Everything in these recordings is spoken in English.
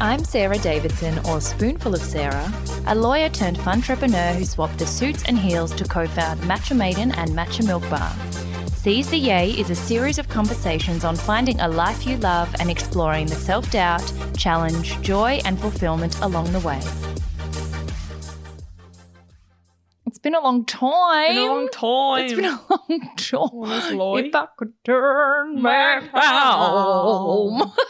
I'm Sarah Davidson, or Spoonful of Sarah, a lawyer turned funtrepreneur who swapped the suits and heels to co found Matcha Maiden and Matcha Milk Bar. Seize the Yay is a series of conversations on finding a life you love and exploring the self doubt, challenge, joy, and fulfillment along the way. It's been a long time. Been a long time. It's been a long time. Lloyd. If I could turn back home.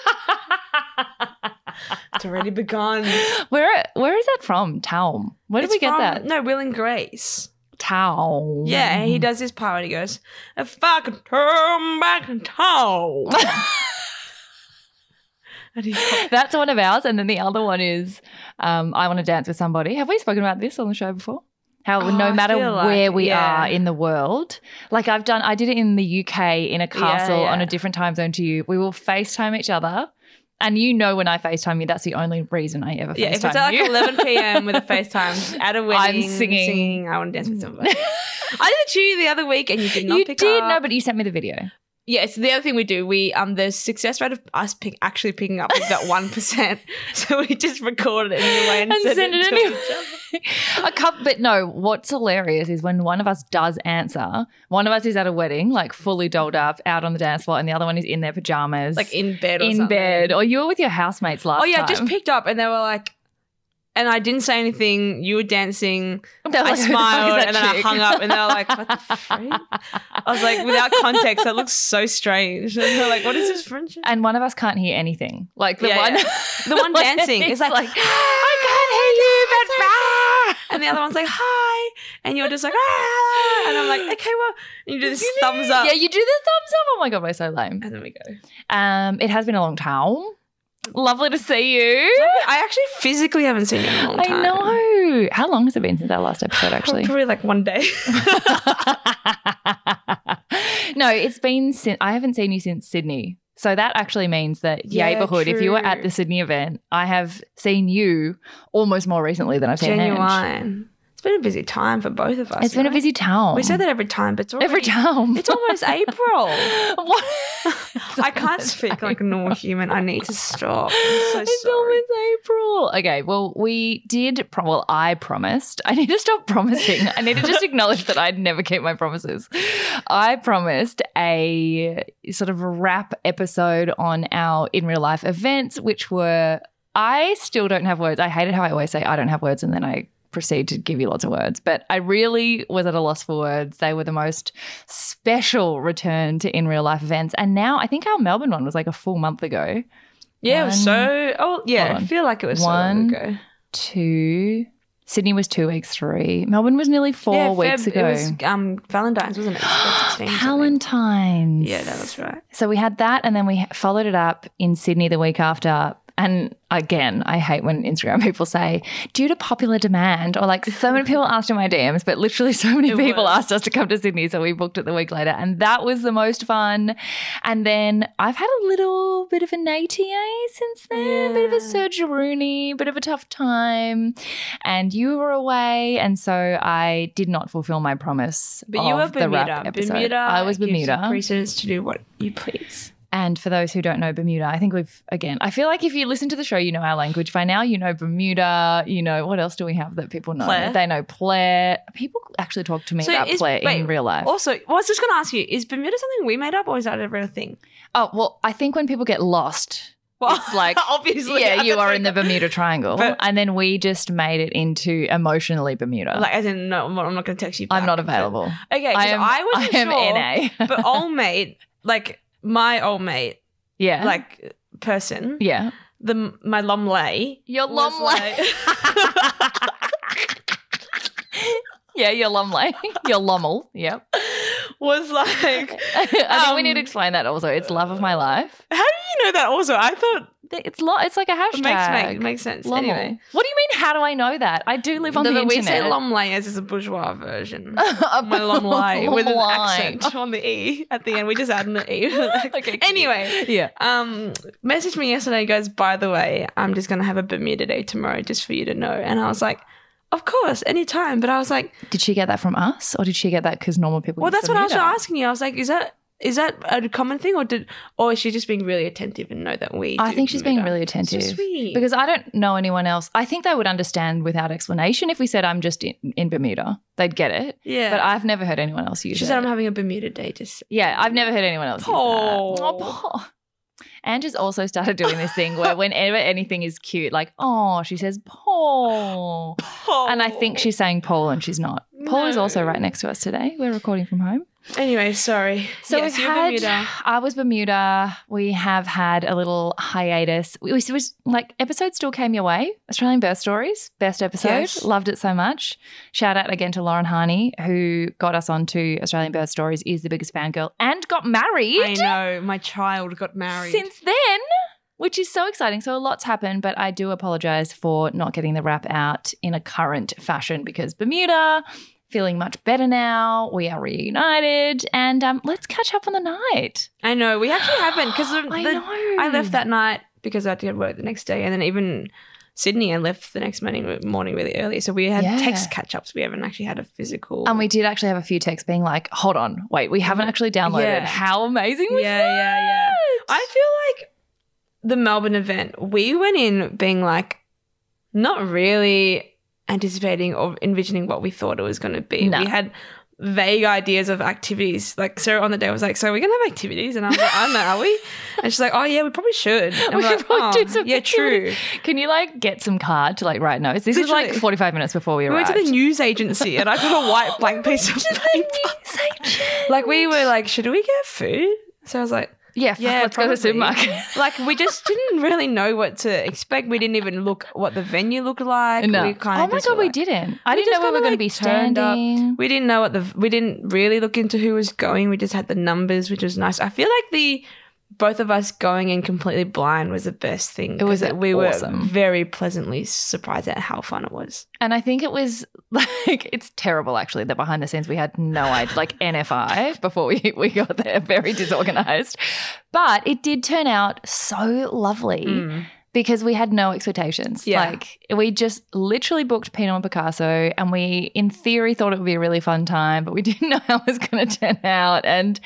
It's already begun. Where where is that from? Taum. Where did It's we get from- that? No, Will and Grace. Taum. Yeah, he does his part he goes, If I could turn back time. That's one of ours, and then the other one is um, I want to dance with somebody. Have we spoken about this on the show before? How Oh, no matter like- where we yeah. are in the world, like I've done, I did it in the UK in a castle on yeah. a different time zone to you. We will FaceTime each other, and you know when I FaceTime you, that's the only reason I ever FaceTime Yeah, if it's at like you. 11 p.m. with a FaceTime at a wedding, I'm singing. I want to dance with somebody. I did it to you the other week and you did not you did up. no, but you sent me the video. Yeah, it's the other thing we do. We um the success rate of us pick, actually picking up is about one percent. So we just record it anyway and, and sent, send it, to anyway. each other. a couple, but no. What's hilarious is when one of us does answer. One of us is at a wedding, like fully dolled up, out on the dance floor, and the other one is in their pajamas, Like in bed or in something. bed. Or you were with your housemates last Oh yeah, time. just picked up and they were like and I didn't say anything. You were dancing. They're I like, "Who the smiled and then I hung up and they were like, "What the freak?" I was like, without context, that looks so strange. And they're like, "What is this friendship?" and one of us can't hear anything. Like the Yeah, one, yeah. The one dancing is is like, I can't hear you, but ah. And the other one's like, "Hi," and you're just like, "Ah," and I'm like, "Okay, well," and you do this thumbs up, Yeah, you do the thumbs up. Oh my god, we're so lame. and then we go. Um, it has been a long time. Lovely to see you. I actually physically haven't seen you in a long I know. How long has it been since our last episode? Actually, Probably like one day. no, it's been since I haven't seen you since Sydney. So that actually means that Yeah, Yayborhood, if you were at the Sydney event, I have seen you almost more recently than I've seen Ange. It's been a busy time for both of us. It's been a busy town. We say that every time, but it's already, every time. It's almost April. What? I can't speak like a normal human. I need to stop. So It's sorry. almost April. Okay, well, we did. Pro- well, I promised. I need to stop promising. I need to just acknowledge that I'd never keep my promises. I promised a sort of wrap episode on our in real life events, which were. I still don't have words. I hated how I always say I don't have words, and then I proceed to give you lots of words. But I really was at a loss for words. They were the most special return to in real life events, and now I think our Melbourne one was like a full month ago. Yeah, One- so. Oh, yeah. I feel like it was so One, long ago. two. Sydney was two weeks, three. Melbourne was nearly four yeah, weeks Feb- ago. It was um, Valentine's, wasn't it? It was Feb 16 something. Valentine's. Yeah, that was right. So we had that, and then we followed it up in Sydney the week after. And again, I hate when Instagram people say, due to popular demand, or like so many people asked in my DMs, but literally so many It people was. asked us to come to Sydney. So we booked it the week later. And that was the most fun. And then I've had a little bit of an ATA since then, a bit of a Yeah. surgery, bit of a tough time. And you were away. And so I did not fulfill my promise. But you were of the wrap Bermuda. episode. Bermuda. I was gives you Bermuda. Precedence to do what you please. And for those who don't know Bermuda, I think we've, again, I feel like if you listen to the show, you know our language. By now, you know Bermuda, you know, what else do we have that people know? Player. They know Player. People actually talk to me So about is- wait, in real life. Also, well, I was just going to ask you: Is Bermuda something we made up, or is that a real thing? oh, well, I think when people get lost, Well, it's like, obviously, yeah, you are in the Bermuda Triangle. But- and then we just made it into emotionally Bermuda. Like, as in, no, I'm not, not going to text you. I'm not available. Okay, I am, I wasn't I am sure. NA. but old mate, like my old mate, yeah. like person, yeah. the my lum lay. Your was lum lay. yeah, your lum lay. Your lummel. Yep. was like, I think we need to Um, explain that also. It's love of my life. how do you know that? Also, I thought It's lo- It's like a hashtag. it makes make, makes sense. Lommel. Anyway, What do you mean? How do I know that? I do live on no, the but we say lom layers is a bourgeois version. My lom lay with an accent on the e at the end. We just add an e. Okay, anyway, Yeah. um, messaged me yesterday. Goes, by the way, I'm just gonna have a Bermuda day tomorrow, just for you to know. And I was like, of course, anytime. But I was like, Did she get that from us, or did she get that because normal people? well, that's what I was asking you. I was like, is that is that a common thing, or did, or is she just being really attentive and know that we? I think she's being really So attentive sweet. because I don't know anyone else. I think they would understand without explanation if we said I'm just in, in Bermuda. They'd get it. yeah, But I've never heard anyone else use she it. said I'm having a Bermuda day. Just yeah, I've never heard anyone else Paul. Oh, Paul. Angie's also started doing this thing where whenever anything is cute, like, oh, she says Paul. Paul. And I think she's saying Paul and she's not. Paul is also right next to us today. We're recording from home. Anyway, sorry. So yes, we've had, Bermuda. I was Bermuda. We have had a little hiatus. We, we was like episode still came your way. Australian birth stories, best episode. Yes. Loved it so much. Shout out again to Lauren Harney who got us onto Australian birth stories. Is the biggest fangirl and got married I know my child got married. since then. Which is so exciting. So a lot's happened, but I do apologize for not getting the wrap out in a current fashion because Bermuda, feeling much better now. We are reunited, and um, let's catch up on the night. I know we actually haven't because I know. I left that night because I had to go to work the next day, and then even Sydney, I left the next morning morning really early. So we had Yeah. text catch ups. We haven't actually had a physical. And we did actually have a few texts being like, hold on, wait, we haven't actually downloaded. Yeah. How amazing was yeah, that? yeah, yeah. I feel like the Melbourne event, we went in being like not really anticipating or envisioning what we thought it was going to be. No. We had vague ideas of activities. Like Sarah on the day was like, "So we're gonna have activities," and I was like, "I don't know, are we?" And she's like, "Oh yeah, we probably should." And We like, probably "Oh, do some yeah, true." Can you like get some card to like write notes? This is like 45 minutes before we arrived. We went to the news agency, and I got a white blank piece of paper. Like we were like, "Should we get food?" So I was like. Yeah, fuck, Yeah, let's go to the probably. supermarket. like we just didn't really know what to expect. We didn't even look what the venue looked like. no. We kind oh of my god, we like- didn't. I we didn't know just we were kinda, going to be turned up. standing. We didn't know what the we didn't really look into who was going. We just had the numbers, which was nice. I feel like the both of us going in completely blind was the best thing. It was we were very pleasantly surprised at how fun it was. And I think it was like it's terrible actually that behind the scenes we had no idea like NFI before we, we got there, very disorganized. But it did turn out so lovely Mm. because we had no expectations. Yeah. Like we just literally booked Pinot and Picasso and we in theory thought it would be a really fun time, but we didn't know how it was gonna turn out. And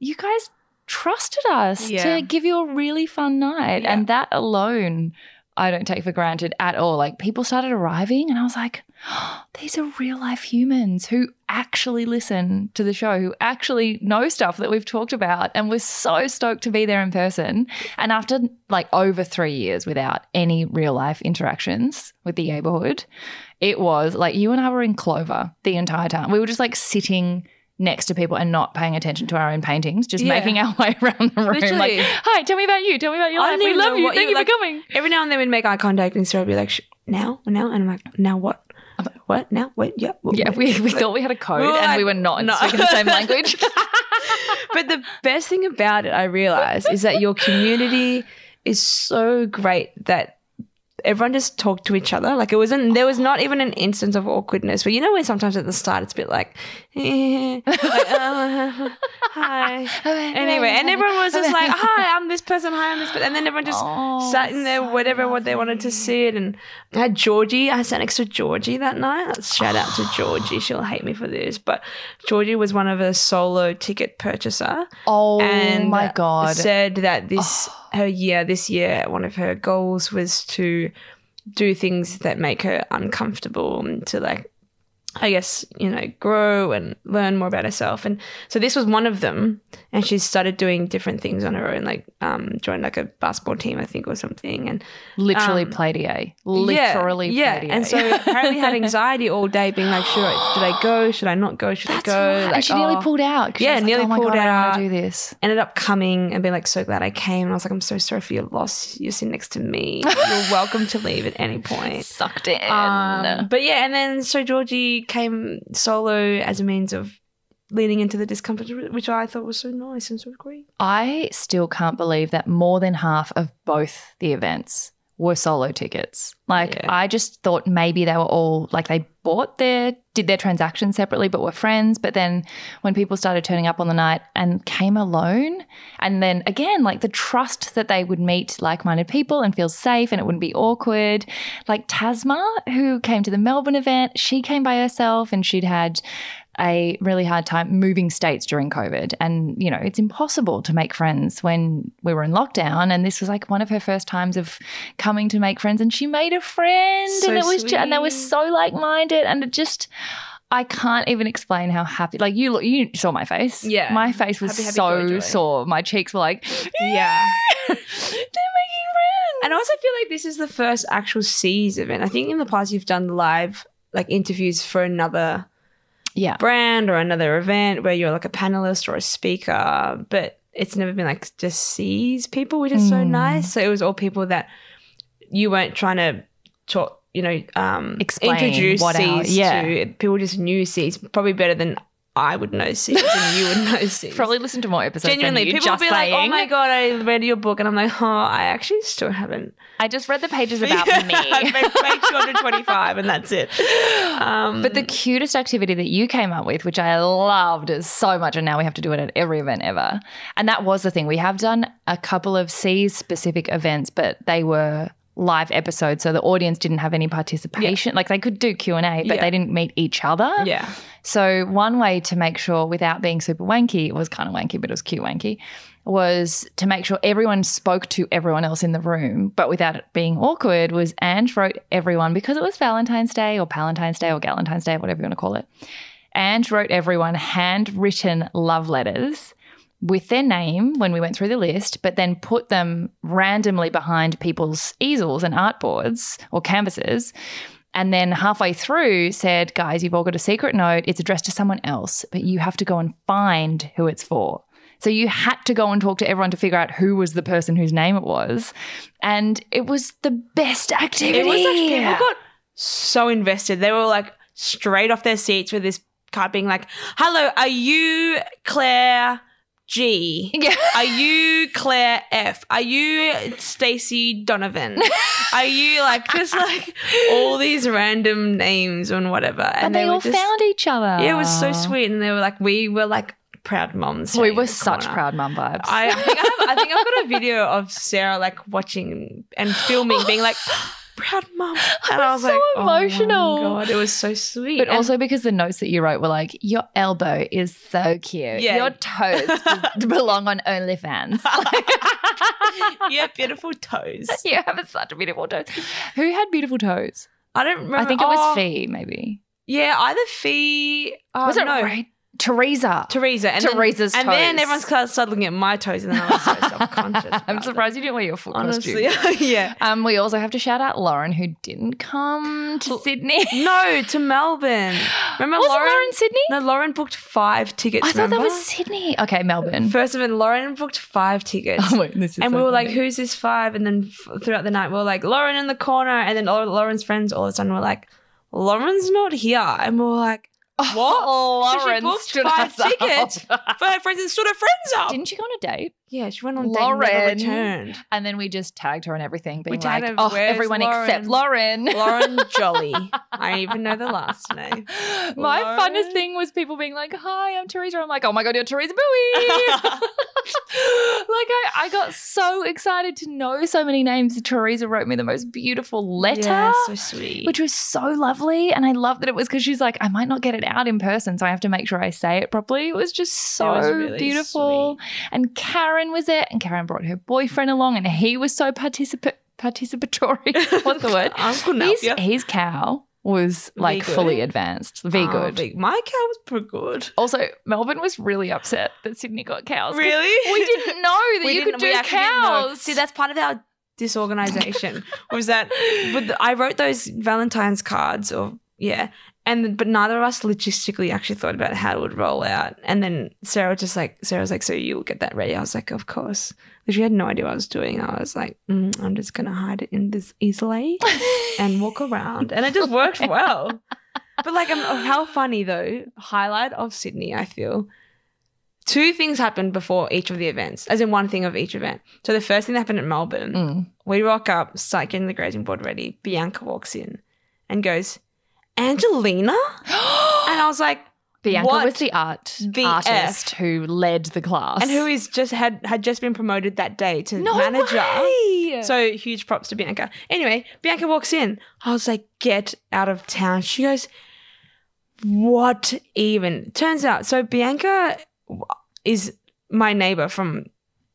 you guys trusted us Yeah. to give you a really fun night. Yeah. And that alone I don't take for granted at all. Like people started arriving and I was like, these are real life humans who actually listen to the show, who actually know stuff that we've talked about and we're so stoked to be there in person. And after like over three years without any real life interactions with the neighborhood, it was like you and I were in clover the entire time. We were just like sitting next to people and not paying attention to our own paintings, just Yeah. making our way around the room. Like, hi, tell me about you. Tell me about your I life. We love you. Thank you- like- for coming. Every now and then we'd make eye contact and Sarah would be like, now, now, and I'm like, now what? I'm like, what? Now? Wait, yeah. what- Yeah, wait." we, we thought we had a code We were and we were not no. speaking the same language. but the best thing about it, I realized, is that your community is so great that everyone just talked to each other. Like it wasn't, there was not even an instance of awkwardness. But you know, when sometimes at the start it's a bit like, eh, like, uh, hi. Anyway, and everyone was just like, hi, I'm this person, hi, I'm this person. And then everyone just Oh, sat in there, whatever what they wanted to sit. And I had Georgie. I sat next to Georgie that night. Shout out to Georgie. She'll hate me for this. But Georgie was one of a solo ticket purchaser Oh and my god. said that this her year this year one of her goals was to do things that make her uncomfortable and to like I guess, you know, grow and learn more about herself. And so this was one of them. And she started doing different things on her own, like um, joined like a basketball team, I think, or something. And Literally um, played EA. Literally yeah, played EA. And so apparently had anxiety all day, being like, should I, should I go? Should I not go? Should That's I go? right. Like, and she nearly oh. pulled out. she Yeah, like, nearly oh my pulled god, I out. to do this. ended up coming and being like, so glad I came. And I was like, I'm so sorry for your loss. You're sitting next to me. You're welcome to leave at any point. Sucked in. Um, but yeah, and then so Georgie came solo as a means of leaning into the discomfort, which I thought was so nice and so great. I still can't believe that more than half of both the events were solo tickets. Like Yeah. I just thought maybe they were all like they bought their did their transactions separately but were friends, but then when people started turning up on the night and came alone and then again like the trust that they would meet like-minded people and feel safe and it wouldn't be awkward. Like Tasma who came to the Melbourne event, she came by herself and she'd had a really hard time moving states during COVID. And, you know, it's impossible to make friends when we were in lockdown. And this was like one of her first times of coming to make friends. And she made a friend. So and it was ju- and they were so like minded. And it just, I can't even explain how happy. Like you, look, you saw my face. Yeah. my face was Happy, happy, so joy, joy. sore. My cheeks were like, Yeah. they're making friends. And I also feel like this is the first actual C's event. I think in the past you've done live like interviews for another yeah, brand or another event where you're like a panelist or a speaker, but it's never been like just sees people, which is so Mm. nice. So it was all people that you weren't trying to talk, you know, um, Explain introduce C's yeah. to. People just knew C's probably better than I would know C's and you would know C's. probably listen to more episodes. Genuinely, people will be like, "Oh my god, I read your book," and I'm like, "Oh, I actually still haven't." I just read the pages about I've me. page 225, and that's it. Um, But the cutest activity that you came up with, which I loved so much, and now we have to do it at every event ever. And that was the thing. We have done a couple of C's specific events, but they were live episode so the audience didn't have any participation. Like they could do Q and A, but Yeah. they didn't meet each other. yeah, So one way to make sure, without being super wanky, it was kind of wanky, but it was cute wanky, was to make sure everyone spoke to everyone else in the room, but without it being awkward. Was Ange wrote everyone because it was Valentine's Day or Palentine's Day or Galentine's Day, whatever you want to call it. Ange wrote everyone handwritten love letters with their name when we went through the list, but then put them randomly behind people's easels and artboards or canvases. And then halfway through said, guys, you've all got a secret note. It's addressed to someone else, but you have to go and find who it's for. So you had to go and talk to everyone to figure out who was the person whose name it was. And it was the best activity. it was like people got so invested. They were like straight off their seats with this card being like, "Hello, are you Claire G? Yeah. Are you Claire F? Are you Stacey Donovan? Are you like just like all these random names and whatever?" And they, were all just, found each other. Yeah, it was so sweet, and they were like, we were like proud moms. We were such corner. proud mum vibes. I, I think I, have, I think I've got a video of Sarah like watching and filming, being like, "Proud mom. and I was so like, "Oh emotional. my god, it was so sweet." But And- also because the notes that you wrote were like, your elbow is so cute. Yeah. Your toes belong on OnlyFans. yeah, beautiful toes. you have such beautiful toes. Who had beautiful toes? I don't remember. I think it was oh, Fee, maybe. Yeah, either Fee. Oh, was it no. Ray? Teresa. Teresa. And Teresa's then, And then everyone started looking at my toes, and then I was so self conscious. I'm surprised you didn't wear your full Honestly, costume. yeah. Um, we also have to shout out Lauren, who didn't come to Sydney. No, to Melbourne. Remember Was Lauren? Lauren Sydney? No, Lauren booked five tickets. I thought that was Sydney. Okay, Melbourne. First of all, Lauren booked five tickets. Oh, wait, this is and so we were like, who's this five? And then f- throughout the night, we were like, Lauren in the corner. And then all Lauren's friends all of a sudden were like, Lauren's not here. And we were like, what? Oh, so she Lauren booked stood five tickets for her friends and stood her friends up. Didn't she go on a date? Yeah, she went on a date and never returned. And then we just tagged her and everything, being tagged like, her, oh, "Where's everyone except Lauren?" Lauren. Lauren Jolly. I even know the last name. My Lauren. funnest thing was people being like, hi, I'm Teresa. I'm like, oh my God, you're Teresa Bowie. like, I, I got so excited to know so many names. Teresa wrote me the most beautiful letter. Yeah, so sweet. which was so lovely. And I love that it was because she's like, I might not get it out in person, so I have to make sure I say it properly. It was just so was really beautiful. And Karen was there, and Karen brought her boyfriend along, and he was so participa- participatory. What's the word? I couldn't help his, you. his cow was like fully advanced. Very Oh, ah, good. My cow was pretty good. Also, Melbourne was really upset that Sydney got cows. Really? We didn't know that We you could do cows. See, that's part of our disorganization. was that the- I wrote those Valentine's cards, or yeah, and but neither of us logistically actually thought about how it would roll out. And then Sarah just like Sarah was like, "So you'll get that ready?" I was like, "Of course." But she had no idea what I was doing. I was like, mm, "I'm just gonna hide it in this easily and walk around," and it just worked well. but like, um, how funny though. Highlight of Sydney, I feel. Two things happened before each of the events, as in one thing of each event. So the first thing that happened at Melbourne, Mm. we rock up, start getting the grazing board ready. Bianca walks in and goes, Angelina? and I was like, Bianca What was the art the artist who led the class. and who is just had had just been promoted that day to no manager. way! So huge props to Bianca. Anyway, Bianca walks in. I was like, get out of town. She goes, what even? Turns out, so Bianca is my neighbor from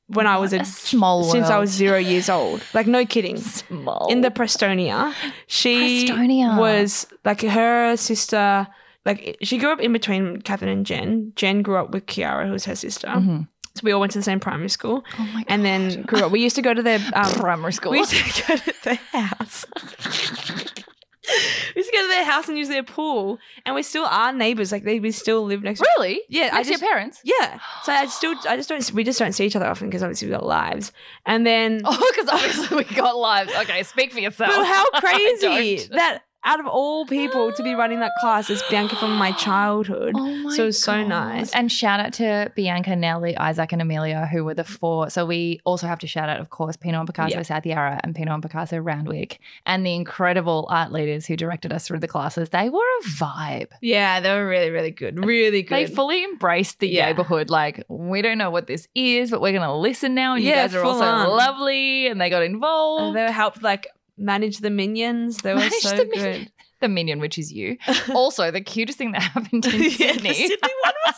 when I was a, a small since I was zero years old. Like no kidding. small. In the Prestonia, she Prestonia. was like her sister. Like she grew up in between Catherine and Jen. Jen grew up with Kiara, who was her sister. Mhm. So we all went to the same primary school, Oh my god. and then grew up. We used to go to their um, primary school. we used to go to their house. we used to go to their house and use their pool, and we still are neighbors. Like they, we still live next. To really? Yeah, I Next to just your parents? yeah. So I still, I just don't. We just don't see each other often because obviously we got lives. And then, Oh, because obviously we got lives. Okay, speak for yourself. but how crazy that out of all people to be running that class is Bianca from my childhood. Oh my so it was so nice. And shout out to Bianca, Nelly, Isaac, and Amelia, who were the four. So we also have to shout out, of course, Pinot and Picasso Yeah. South Yarra and Pinot and Picasso Randwick, and the incredible art leaders who directed us through the classes. They were a vibe. Yeah, they were really, really good. Really good. They fully embraced the Yeah. neighborhood. Like, we don't know what this is, but we're going to listen now. And you guys are also on. lovely. And they got involved. they helped like manage the minions. They were Manage so the good. minion- the minion, which is you. also, the cutest thing that happened in Yeah, the Sydney. Sydney one was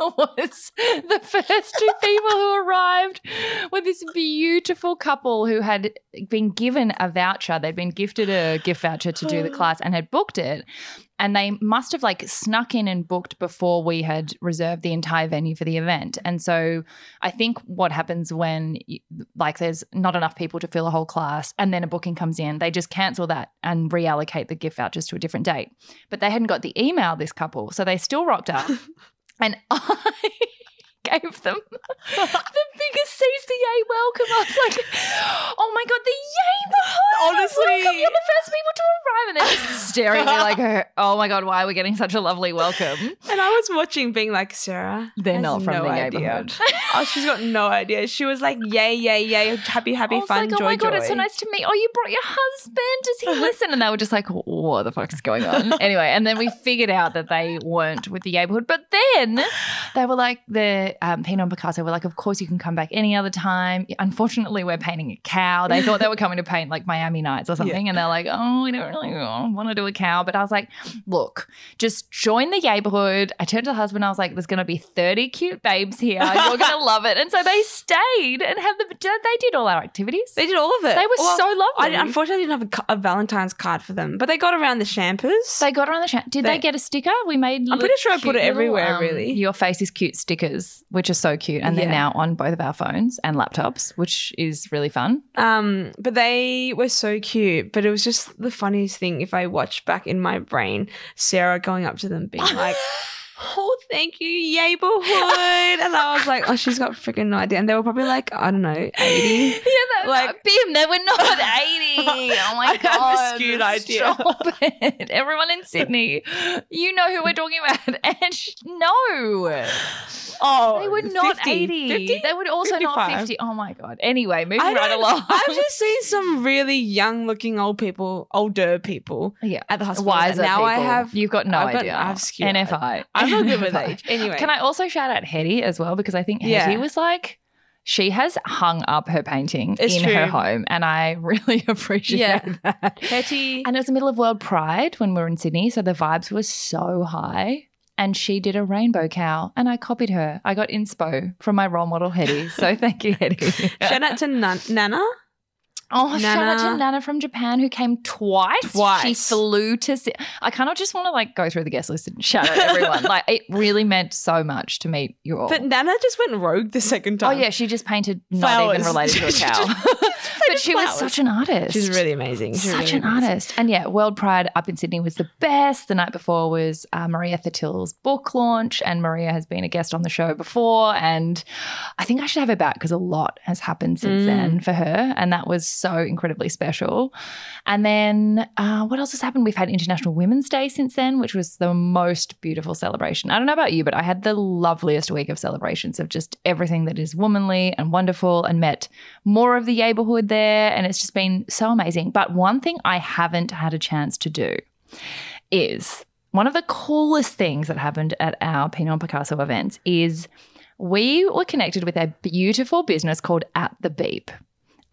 was the first two people who arrived were this beautiful couple who had been given a voucher. They'd been gifted a gift voucher to do the class and had booked it. And they must have like snuck in and booked before we had reserved the entire venue for the event. And so I think what happens when you, like there's not enough people to fill a whole class and then a booking comes in, they just cancel that and reallocate the gift vouchers to a different date. But they hadn't got the email, this couple. So they still rocked up. and I gave them the biggest CCA welcome. I was like, oh my God, the neighborhood. Honestly. welcome. You're the first people. And they're just staring at me like, oh my God, why are we getting such a lovely welcome? And I was watching, being like, Sarah, They're not from no the idea. neighborhood. oh, she's got no idea. She was like, yay, yay, yay, happy, happy, fun, like, joy, oh my god, joy. it's so nice to meet. Oh, you brought your husband. Does he listen? And they were just like, what the fuck is going on? anyway, and then we figured out that they weren't with the neighborhood. But then they were like, the um, Pinot and Picasso were like, of course you can come back any other time. Unfortunately, we're painting a cow. They thought they were coming to paint like Miami Nights or something, and they're like, oh, we don't really want to do a cow. But I was like, look, just join the neighborhood. I turned to the husband. I was like, there's going to be 30 cute babes here. You're going to love it. And so they stayed and have the. They did all our activities. They did all of it. They were Well, so lovely. I unfortunately didn't have a, a Valentine's card for them, but they got around the shampers. They got around the chat. Did they, They- get a sticker? We made. I'm pretty sure I put it everywhere, little, um, really. Your face is cute stickers, which are so cute, and they're now on both of our phones and laptops, which is really fun. Um, but they were so cute. But it was just the funniest thing if I watched back in my brain, Sarah going up to them being like, "Oh, thank you, neighborhood," and I was like, "Oh, she's got freaking no idea." And they were probably like, I don't know, eighty. Yeah, that, Like- like Bim, they were not eighty. Oh my I have a god, skewed idea. Stop it. Everyone in Sydney, you know who we're talking about, and sh- no, Oh, they were not 50, eighty. 50? They were also not fifty. Oh my god. Anyway, moving I right along. I've just seen some really young-looking old people, older people yeah. at the hospital. Wiser now I have. You've got no I've got- idea. I have skewed NFI. I'm good with age. Anyway, Can I also shout out Hetty as well? Because I think Yeah. Hetty was like, she has hung up her painting It's in her home. And I really appreciate Yeah. that. Hetty? And it was the middle of World Pride when we were in Sydney. So the vibes were so high. And she did a rainbow cow. And I copied her. I got inspo from my role model, Hetty. So thank you, Hetty. Shout out to Nan- Nana. Oh, shout out to Nana. Nana from Japan who came twice. Twice. She flew to. Si- I kind of just want to like go through the guest list and shout out everyone. like it really meant so much to meet you all. But Nana just went rogue the second time. oh yeah, she just painted not even related to a She cow. just but she was such an artist. She's really amazing. She's such really an amazing. artist. And yeah, World Pride up in Sydney was the best. The night before was uh, Maria Thattil's book launch, and Maria has been a guest on the show before. And I think I should have her back because a lot has happened since Mm. then for her. And that was so incredibly special. And then uh, what else has happened? We've had International Women's Day since then, which was the most beautiful celebration. I don't know about you, but I had the loveliest week of celebrations of just everything that is womanly and wonderful and met more of the neighborhood there. And it's just been so amazing. But one thing I haven't had a chance to do is one of the coolest things that happened at our Pinot Picasso events is we were connected with a beautiful business called At the Beep.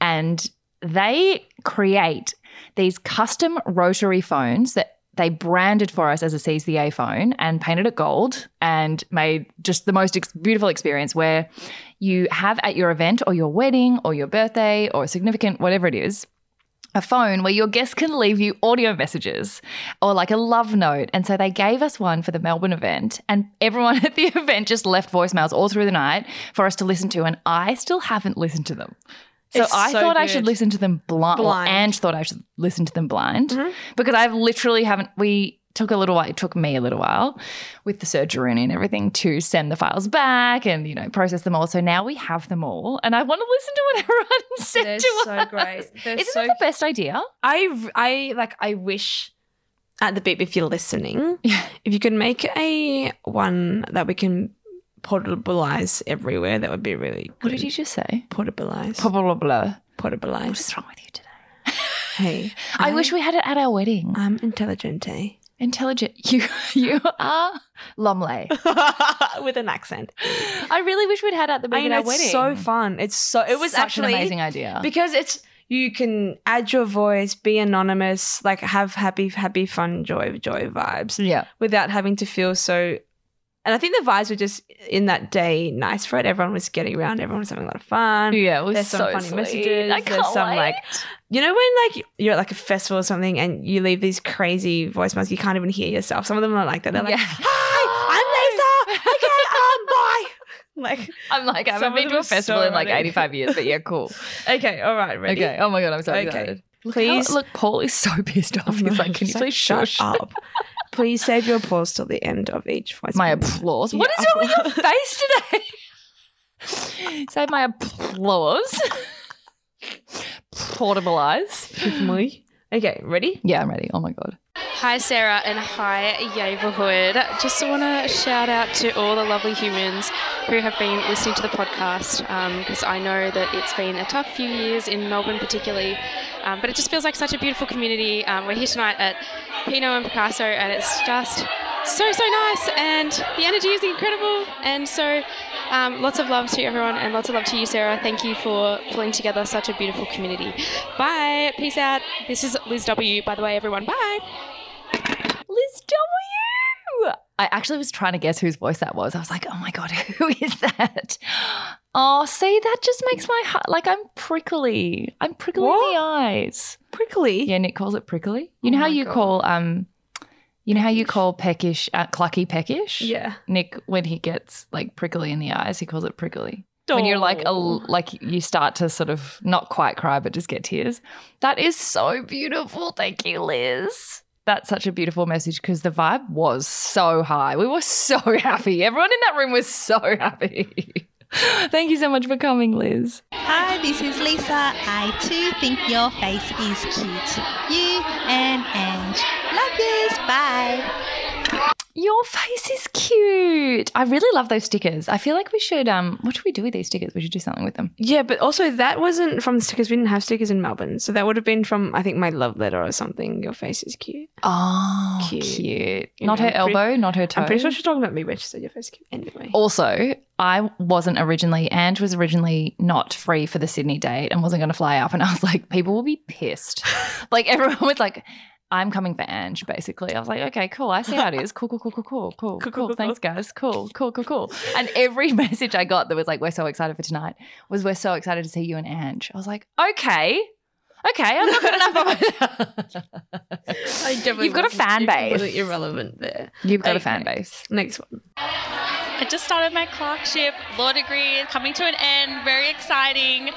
And they create these custom rotary phones that they branded for us as a CCA phone and painted it gold and made just the most ex- beautiful experience where you have at your event or your wedding or your birthday or significant whatever it is a phone where your guests can leave you audio messages or like a love note. And so they gave us one for the Melbourne event, and everyone at the event just left voicemails all through the night for us to listen to. And I still haven't listened to them. So It's I so thought I should listen to them blind. Blind. and thought I should listen to them blind Mhm. because I've literally haven't. We took a little while. It took me a little while with the surgery and everything to send the files back and you know process them all. So now we have them all, and I want to listen to what everyone said They're to so us. great. They're Isn't so that the best idea? I I like I wish at the beep if you're listening, Yeah. if you could make a one that we can portabilize everywhere, that would be really What did you just say? portabilize? Blah blah. What portabilize. is wrong with you today? Hey, I wish we had it at our wedding. I'm intelligent, eh? Intelligent. You you are Lumley. with an accent. I really wish we'd had it at the I beginning know of our it's wedding. so fun. It's so it was Such actually an amazing idea. because it's you can add your voice, be anonymous, like have happy, happy, fun, joy, joy vibes yeah. without having to feel so. And I think the vibes were just in that day nice for it. Everyone was getting around. Everyone was having a lot of fun. Yeah, it was There's some so funny sweet. messages. I There's some, wait. like, You know when like you're at like a festival or something and you leave these crazy voicemails, you can't even hear yourself. Some of them are like that. They're like, Yeah. "Hi, I'm Lisa. Okay, um, bye." Like, I'm like, I haven't been to a festival so in like 85 years, but yeah, cool. okay, all right, ready? Okay. Oh my god, I'm so Okay. excited. Look, Please- how- look, Paul is so pissed off. He's like, can you please shut up? Please save your applause till the end of each voice. My applause. Yeah, What is wrong with your face today? Say my applause. Portable eyes. Okay, ready? Yeah, I'm ready. Oh my god. Hi, Sarah, and hi, neighbourhood. Just want to shout out to all the lovely humans who have been listening to the podcast because I know that it's been a tough few years in Melbourne, particularly. Um, but it just feels like such a beautiful community. Um, we're here tonight at Pinot and Picasso, and it's just so, so nice, and the energy is incredible. And so, um, lots of love to everyone, and lots of love to you, Sarah. Thank you for pulling together such a beautiful community. Bye. Peace out. This is Liz W, by the way, everyone. Bye. Liz W. I actually was trying to guess whose voice that was. I was like, oh my God, who is that? Oh, see, that just makes my heart like I'm prickly. I'm prickly in the eyes. Prickly. Yeah, Nick calls it prickly. You Oh know how you God. call um you know how you call peckish uh, clucky peckish? Yeah. Nick when he gets like prickly in the eyes, he calls it prickly. When you're like a, like you start to sort of not quite cry but just get tears. That is so beautiful. Thank you, Liz. That's such a beautiful message because the vibe was so high. We were so happy. Everyone in that room was so happy. Thank you so much for coming, Liz. Hi, this is Lisa. I too think your face is cute. You and Ange. Love yous. Bye. Your face is cute. I really love those stickers. I feel like we should um what should we do with these stickers? We should do something with them. Yeah, but also that wasn't from the stickers. We didn't have stickers in Melbourne, so that would have been from I think my love letter or something. Your face is cute. Oh, Cute. cute. Not know, her I'm pretty- elbow, not her toe. I'm pretty sure she's talking about me, but she said your face is cute anyway. Also, I wasn't originally, Ange was originally not free for the Sydney date and wasn't going to fly up. And I was like, people will be pissed. like, everyone was like, I'm coming for Ange, basically. I was like, okay, cool. I see how it is. Cool, cool, cool, cool, cool, cool, Cool, cool. Thanks, guys. Cool, cool, cool, cool. And every message I got that was like, we're so excited for tonight was, we're so excited to see you and Ange. I was like, okay. Okay, I'm not good enough. for I definitely You've got a wasn't- fan you're base. irrelevant there. You've got a fan base. Next one. I just started my clerkship, law degree, coming to an end, very exciting,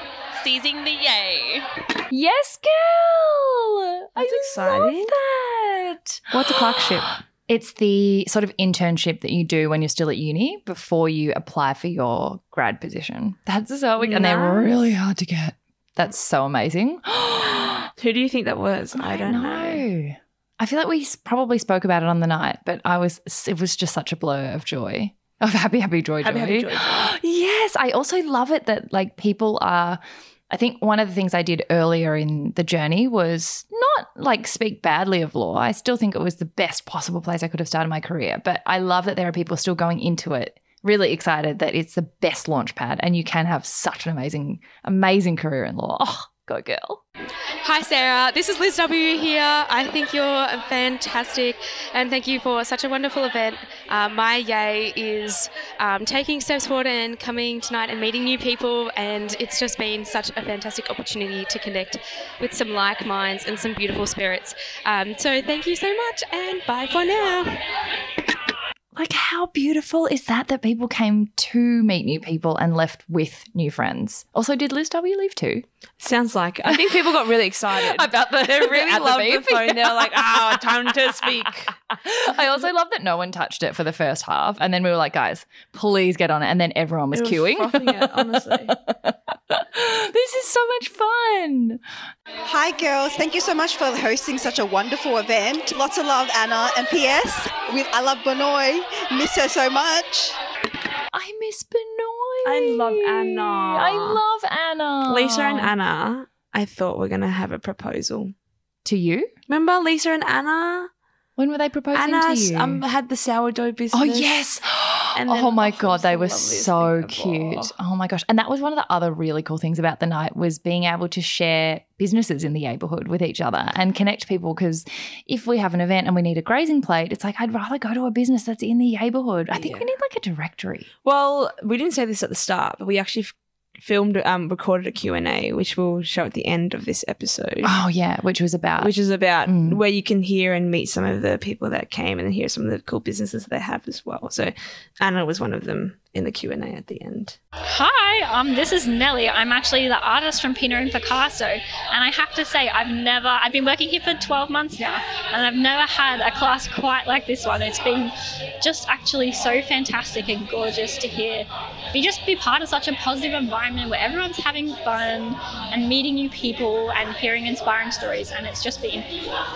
seizing the yay. Yes, girl. I exciting. love that. What's a clerkship? It's the sort of internship that you do when you're still at uni before you apply for your grad position. That's a so, and they're really hard to get. That's so amazing. Who do you think that was? I don't know. I feel like we probably spoke about it on the night, but I was it was just such a blur of joy. Of happy, happy, joy, Happy, joy. happy, joy, joy. yes. I also love it that like people are I think one of the things I did earlier in the journey was not like speak badly of law. I still think it was the best possible place I could have started my career, but I love that there are people still going into it really excited that it's the best launch pad and you can have such an amazing amazing career in law. Oh, go girl. Hi, Sarah. This is Liz W here. I think you're fantastic, and thank you for such a wonderful event. Uh, my yay is um, taking steps forward and coming tonight and meeting new people, and it's just been such a fantastic opportunity to connect with some like minds and some beautiful spirits. Um, so, thank you so much, and bye for now. Like, how beautiful is that that people came to meet new people and left with new friends? Also, did Liz W leave too? Sounds like I think people got really excited. About the they really at the loved the, beep. phone. They were like, "Ah, time to speak." I also love that no one touched it for the first half. And then we were like, guys, please get on it. And then everyone was, It was queuing. it, honestly. this is so much fun. Hi, girls. Thank you so much for hosting such a wonderful event. Lots of love, Anna. And P.S. We, I love Benoy. Miss her so much. I miss Benoit. I love Anna. I love Anna. Lisa and Anna, I thought we're gonna have a proposal. To you? Remember Lisa and Anna? When were they proposing Anna to you? um, had the sourdough business. Oh yes! And oh my god, they were so cute. Oh my gosh, and that was one of the other really cool things about the night was being able to share businesses in the neighborhood with each other and connect people. Because if we have an event and we need a grazing plate, it's like I'd rather go to a business that's in the neighborhood. I think we need like a directory. Well, we didn't say this at the start, but we actually filmed, um, recorded a Q&A, which we'll show at the end of this episode. Oh yeah, which was about Which is about Mm. where you can hear and meet some of the people that came and hear some of the cool businesses they have as well. So Anna was one of them in the Q&A at the end. Hi, um, this is Nellie. I'm actually the artist from Pinot and Picasso, and I have to say, I've never, I've been working here for 12 months now, and I've never had a class quite like this one. It's been just actually so fantastic and gorgeous to hear, be just be part of such a positive environment where everyone's having fun and meeting new people and hearing inspiring stories, and it's just been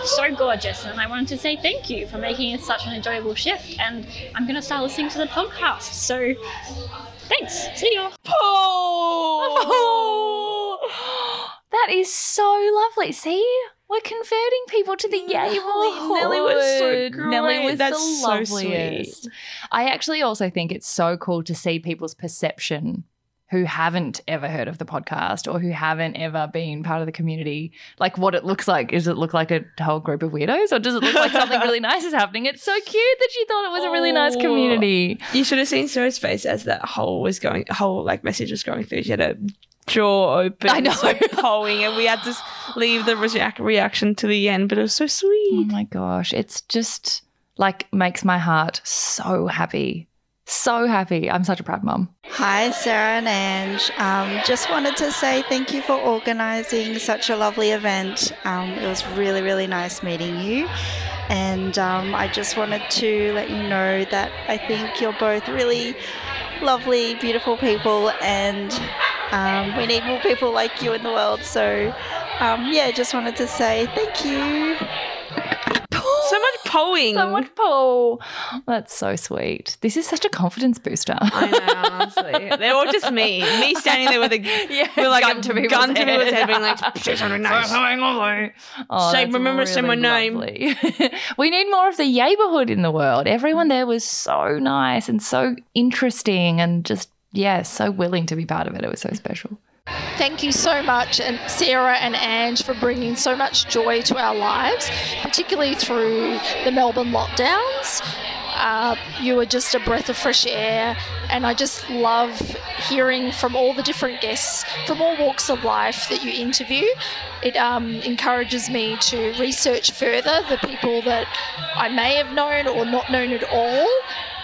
so gorgeous. And I wanted to say thank you for making it such an enjoyable shift, and I'm going to start listening to the podcast. So. Thanks. See you. Oh, that is so lovely. See, we're converting people to the yay Nelly was so great. Nelly was That's the so loveliest. sweet. I actually also think it's so cool to see people's perception who haven't ever heard of the podcast or who haven't ever been part of the community, like what it looks like. Does it look like a whole group of weirdos or does it look like something really nice is happening? It's so cute that she thought it was a really nice Oh. community. You should have seen Sarah's face as that whole was going, whole like message was going through. She had a jaw open, I know. poing, and we had to leave the reac- reaction to the end. But it was so sweet. Oh my gosh, it's just like makes my heart so happy. So happy. I'm such a proud mum. Hi, Sarah and Ange. Um, just wanted to say thank you for organising such a lovely event. Um, it was really, really nice meeting you. And um, I just wanted to let you know that I think you're both really lovely, beautiful people, and um, we need more people like you in the world. So, um, yeah, just wanted to say thank you. So much poing. So much Paul. That's so sweet. This is such a confidence booster. I know, honestly. They're all just me. Me standing there with a yeah, with like gun a to people's gun to people's head. head, being like, say something nice. Oh, Say- that's remember to say my name. we need more of the neighborhood in the world. Everyone there was so nice and so interesting and just, yeah, so willing to be part of it. It was so special. Thank you so much, and Sarah and Ange, for bringing so much joy to our lives, particularly through the Melbourne lockdowns. Uh, you were just a breath of fresh air, and I just love hearing from all the different guests from all walks of life that you interview. It um, encourages me to research further the people that I may have known or not known at all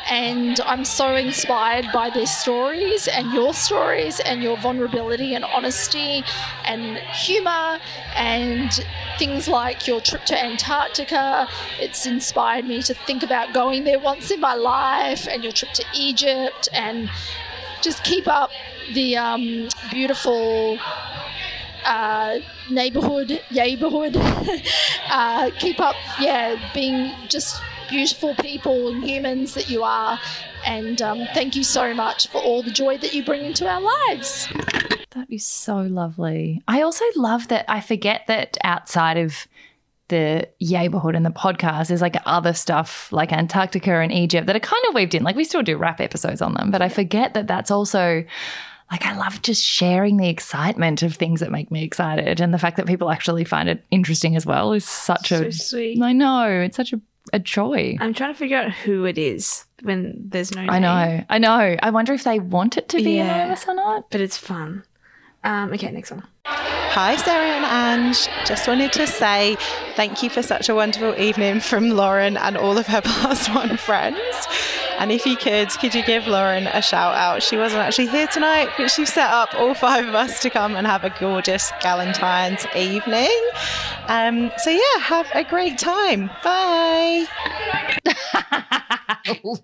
and I'm so inspired by their stories and your stories and your vulnerability and honesty and humor and things like your trip to Antarctica. It's inspired me to think about going there once in my life and your trip to Egypt and just keep up the um, beautiful uh, neighborhood, neighborhood. uh, keep up, yeah, being just beautiful people and humans that you are. And um, thank you so much for all the joy that you bring into our lives. That is so lovely. I also love that I forget that outside of the neighborhood and the podcast, there's like other stuff like Antarctica and Egypt that are kind of weaved in. Like we still do rap episodes on them, but I forget that that's also like I love just sharing the excitement of things that make me excited, and the fact that people actually find it interesting as well is such So a. sweet. I know it's such a, a joy. I'm trying to figure out who it is when there's no I name, know, I know. I wonder if they want it to be Yeah. anonymous or not. but it's fun. Um, okay, next one. Hi, Sarah and Ange. Just wanted to say thank you for such a wonderful evening from Lauren and all of her past plus one friends. And if you could, could you give Lauren a shout out? She wasn't actually here tonight, but she set up all five of us to come and have a gorgeous Galentine's evening. Um, so, yeah, have a great time. Bye.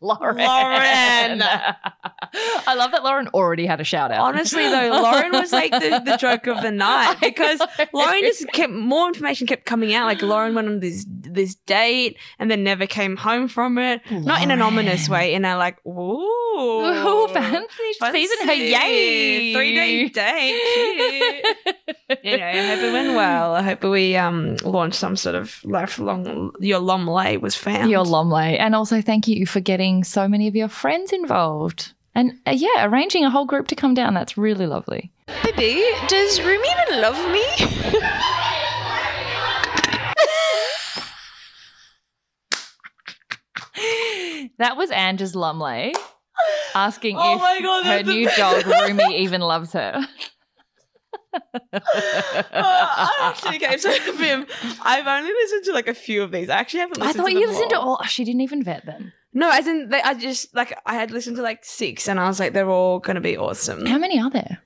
Lauren. Lauren. I love that Lauren already had a shout out. Honestly, though, Lauren was like the, the joke of the night because. Lauren just kept more information kept coming out. Like Lauren went on this this date and then never came home from it. Not in an ominous Lauren. Way, in a like, ooh, Ooh, fancy, season her yay. three day date. Cute. you know, I hope it went well. I hope we um launched some sort of lifelong. Your lom lay was found. Your Lomley. And also thank you for getting so many of your friends involved. And uh, yeah, arranging a whole group to come down. That's really lovely. baby. Does Rumi even love me? That was Ange's Lumley asking Oh if God, her new best. dog Rumi even loves her. Uh, actually, okay, so Vim, I've only listened to like a few of these. I actually haven't I thought you listened to all. all. She didn't even vet them. No, as in, they, I just like I had listened to like six, and I was like, they're all gonna be awesome. How many are there?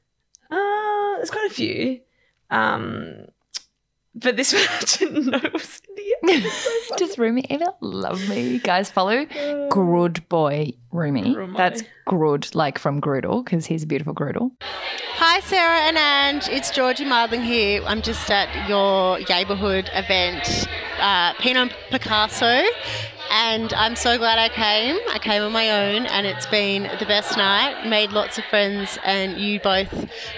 Uh, there's quite a few. Um, but this one I didn't know was India. Does Rumi even love me? Guys, follow Grud Boy Rumi. Rumi. That's Grud, like from Groodle, because he's a beautiful Groodle. Hi, Sarah and Ange. It's Georgie Marling here. I'm just at your neighbourhood event, uh, Pinot Picasso, and I'm so glad I came. I came on my own, and it's been the best night. Made lots of friends, and you both,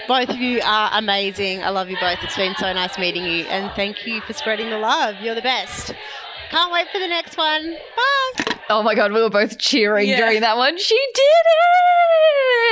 both of you are amazing. I love you both. It's been so nice meeting you, and thank you for spreading the love. You're the best. Can't wait for the next one. Bye. Oh my God, we were both cheering Yeah. during that one. She did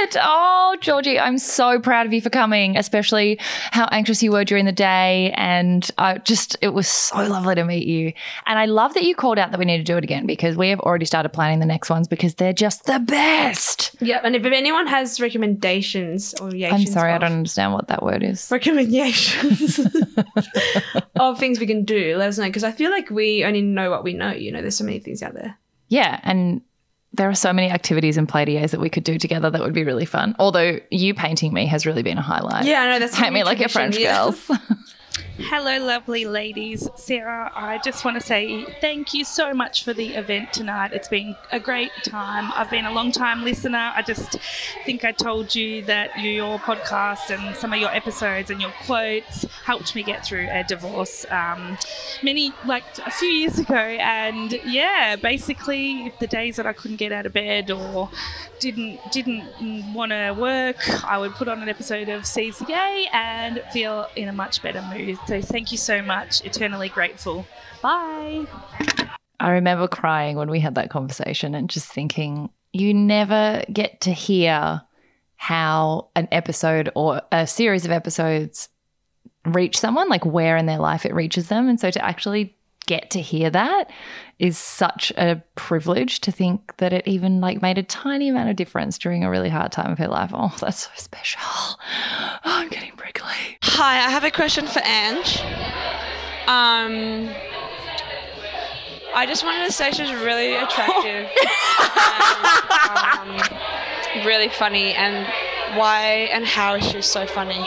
it! Oh, Georgie, I'm so proud of you for coming, especially how anxious you were during the day. And I just, it was so lovely to meet you. And I love that you called out that we need to do it again because we have already started planning the next ones because they're just the best. yeah, and if anyone has recommendations or yeah, I'm sorry, I don't understand what that word is. recommendations of things we can do, let us know because I feel like we only know what we know. You know, there's so many things out there. Yeah, and there are so many activities and play days that we could do together that would be really fun. Although you painting me has really been a highlight. Yeah, I know that's Paint me like a French girls. Hello, lovely ladies. Sarah, I just want to say thank you so much for the event tonight. It's been a great time. I've been a long time listener. I just think I told you that your podcast and some of your episodes and your quotes helped me get through a divorce um, many, like a few years ago. And yeah, basically, the days that I couldn't get out of bed or didn't didn't want to work, I would put on an episode of CCA and feel in a much better mood. So thank you so much. Eternally grateful. Bye. I remember crying when we had that conversation and just thinking, you never get to hear how an episode or a series of episodes reach someone, like where in their life it reaches them. And so to actually get to hear that is such a privilege to think that it even like made a tiny amount of difference during a really hard time of her life. Oh, that's so special. Oh, I'm getting prickly. Hi, I have a question for Ange. Um, I just wanted to say she's really attractive, and, um, really funny, and why and how is she so funny?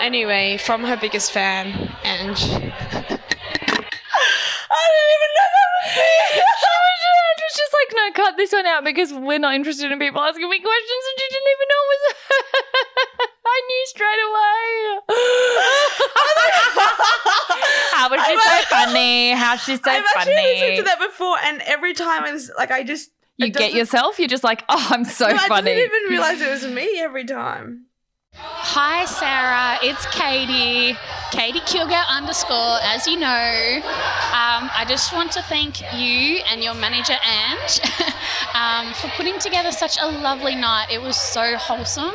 Anyway, from her biggest fan, Ange. cut this one out because we're not interested in people asking me questions And you didn't even know was. I knew straight away. How was she I'm so like, funny? How she so I've funny? I've actually listened to that before, and every time I was like, I just you get yourself. You're just like, oh, I'm so no, funny. I didn't even realize it was me every time. Hi, Sarah. It's Katie. Katie Kilgore underscore, as you know. Um, I just want to thank you and your manager, Ange, um, for putting together such a lovely night. It was so wholesome.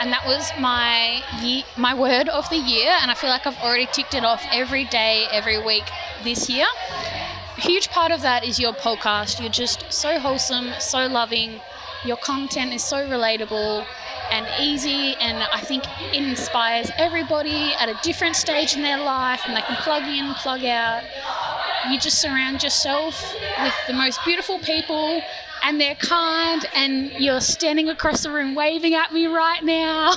And that was my ye- my word of the year. And I feel like I've already ticked it off every day, every week this year. Huge part of that is your podcast. You're just so wholesome, so loving. Your content is so relatable and easy, and I think it inspires everybody at a different stage in their life, and they can plug in, plug out. You just surround yourself with the most beautiful people, and they're kind, and you're standing across the room waving at me right now.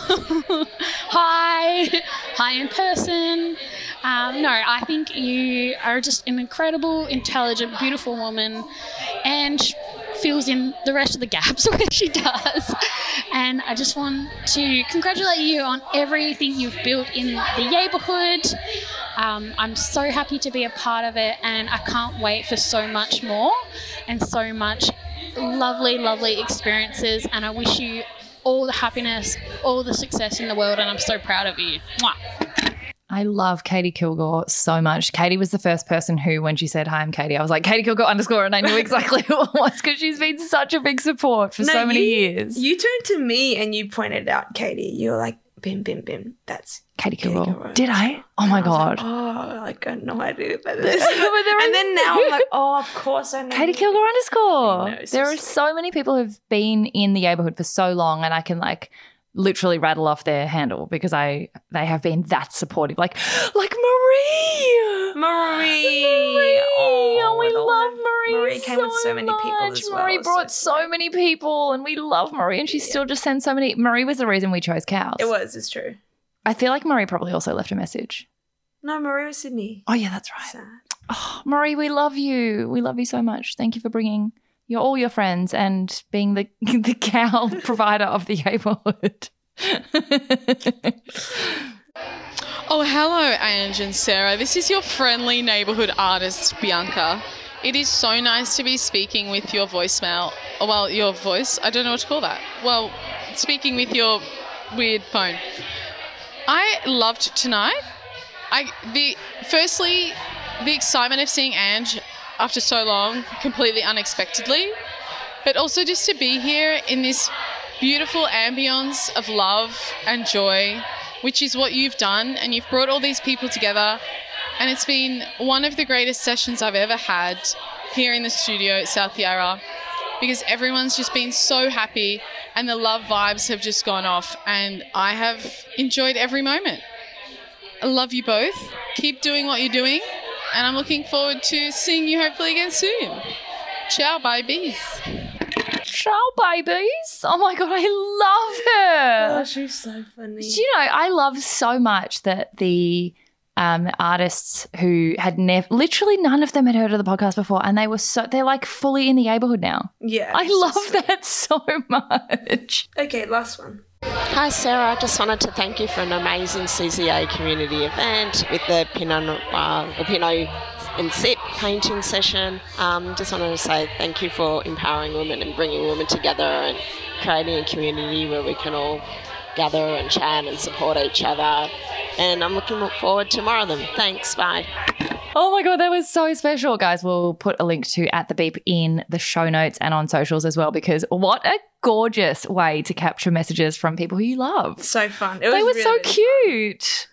Hi, hi in person. Um, no, I think you are just an incredible, intelligent, beautiful woman, and fills in the rest of the gaps where she does. And I just want to congratulate you on everything you've built in the neighbourhood. Um, I'm so happy to be a part of it, and I can't wait for so much more and so much lovely, lovely experiences. And I wish you all the happiness, all the success in the world, and I'm so proud of you. Mwah. I love Katie Kilgore so much. Katie was the first person who, when she said, Hi, I'm Katie, I was like, Katie Kilgore underscore. And I knew exactly who it was because she's been such a big support for No, so many you- years. You turned to me and you pointed out Katie. You were like, Bim, Bim, Bim. That's Katie. Kilgore. Did I? Oh my I God. like, oh, like I had no idea about this. there and then now I'm like, oh, of course I know. Katie Kilgore underscore. know, There are so many people who've been in the neighborhood for so long, and I can like literally rattle off their handle because I they have been that supportive. Like like Marie. Marie. Marie. Oh, Oh, we love Marie. Marie came with so many people as well. Marie brought so so, many people, and we love Marie, and she still just sends so many. Marie was the reason we chose cows. It was, it's true. I feel like Marie probably also left a message. No, Marie was Sydney. Oh yeah, that's right. Sad. Oh, Marie, we love you. We love you so much. Thank you for bringing your all your friends and being the the cow provider of the neighborhood. Oh, hello, Ange and Sarah. This is your friendly neighborhood artist, Bianca. It is so nice to be speaking with your voicemail. Well, your voice. I don't know what to call that. Well, speaking with your weird phone. I loved tonight. I the firstly the excitement of seeing Ange after so long, completely unexpectedly, but also just to be here in this beautiful ambience of love and joy, which is what you've done, and you've brought all these people together, and it's been one of the greatest sessions I've ever had here in the studio at South Yarra. Because everyone's just been so happy and the love vibes have just gone off, and I have enjoyed every moment. I love you both. Keep doing what you're doing, and I'm looking forward to seeing you hopefully again soon. Ciao, babies. Ciao, babies. Oh my god, I love her. Oh, she's so funny. Do you know, I love so much that the um, artists who had never, literally none of them had heard of the podcast before, and they were so, they're like fully in the neighborhood now. Yeah. I love sweet. that so much. Okay, last one. Hi Sarah, I just wanted to thank you for an amazing CCA community event with the Pinot Noir, or Pinot and Sip painting session. Um, just wanted to say thank you for empowering women and bringing women together and creating a community where we can all gather and chat and support each other. And I'm looking forward to more of them. Thanks, bye. Oh my god, that was so special, guys. We'll put a link to at the beep in the show notes and on socials as well because what a gorgeous way to capture messages from people who you love. So fun. It they were was so really, cute.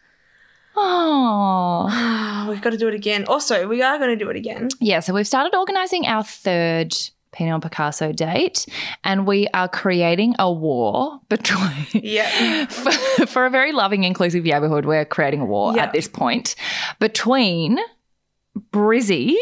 Oh. Ah, We've got to do it again. Also, we are going to do it again. Yeah, so we've started organizing our third Pinot Picasso date, and we are creating a war between. Yeah. for, for a very loving, inclusive neighborhood, we're creating a war Yeah. at this point between Brizzy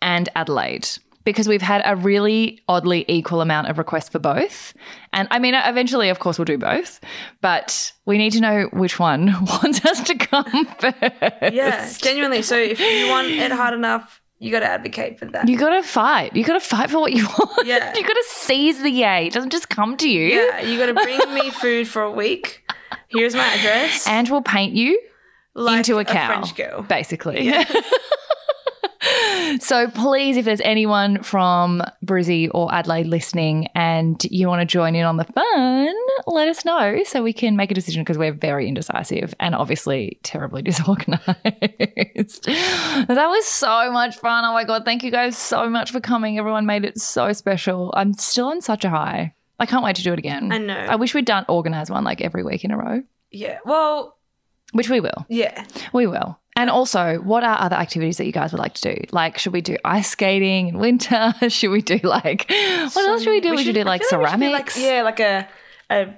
and Adelaide. Because we've had a really oddly equal amount of requests for both. And I mean, eventually, of course, we'll do both, but we need to know which one wants us to come first. Yeah, genuinely. So if you want it hard enough, you got to advocate for that. You gotta fight. You gotta fight for what you want. Yeah. You gotta seize the yay. It doesn't just come to you. yeah, you got to bring me food for a week. Here's my address. And we'll paint you. Like into a a cow, French girl. basically. so please, if there's anyone from Brizzy or Adelaide listening and you want to join in on the fun, let us know so we can make a decision because we're very indecisive and obviously terribly disorganized. that was so much fun. Oh my God. Thank you guys so much for coming. Everyone made it so special. I'm still on such a high. I can't wait to do it again. I know. I wish we'd done organize one like every week in a row, Yeah. Well, which we will. yeah. We will. And also, what are other activities that you guys would like to do? Like, should we do ice skating in winter? should we do like what else should we do? We, should, do like feel we should do, ceramics. yeah, like a, a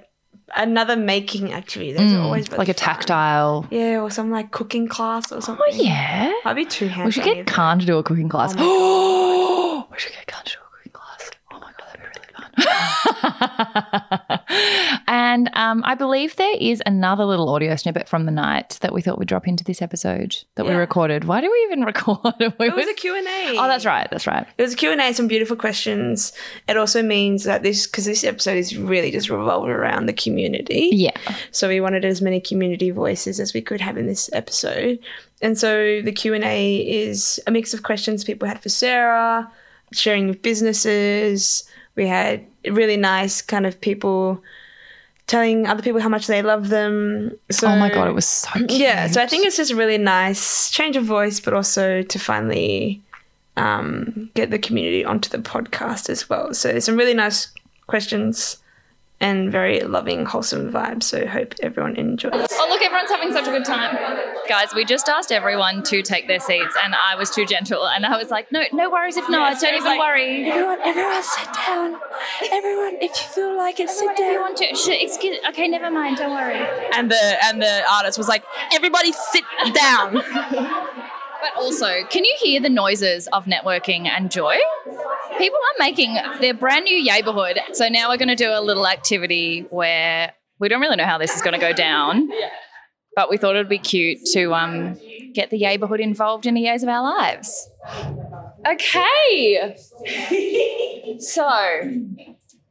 another making activity. There's Mm, always really like a fun. tactile. Yeah, or some like cooking class or something. Oh yeah. I'd be too handy. We should get Khan to do a cooking class. Oh we should get Khan to do a cooking class. Oh my god, that'd be really fun. and um, I believe there is another little audio snippet from the night that we thought we'd drop into this episode that we recorded. Why did we even record? it It was a Q&A. Oh, that's right. That's right. It was a Q&A, some beautiful questions. It also means that this, because this episode is really just revolved around the community. Yeah. So we wanted as many community voices as we could have in this episode. And so the Q&A is a mix of questions people had for Sarah, sharing of businesses. We had really nice kind of people telling other people how much they love them. So oh my god, it was so cute. yeah, so I think it's just a really nice change of voice, but also to finally um, get the community onto the podcast as well. So some really nice questions and very loving, wholesome vibes. So hope everyone enjoys. Oh, look, everyone's having such a good time. Guys, we just asked everyone to take their seats, and I was too gentle. And I was like, no, no worries if not. Yes, don't even like, worry. Everyone, everyone sit down. Everyone, if you feel like it, sit down. If you want to. Sh- excuse, okay, never mind. Don't worry. And the and the artist was like, everybody sit down. But also, can you hear the noises of networking and joy? People are making their brand new neighborhood. So now we're going to do a little activity where we don't really know how this is going to go down, but we thought it would be cute to um, get the neighborhood involved in the years of our lives. Okay. so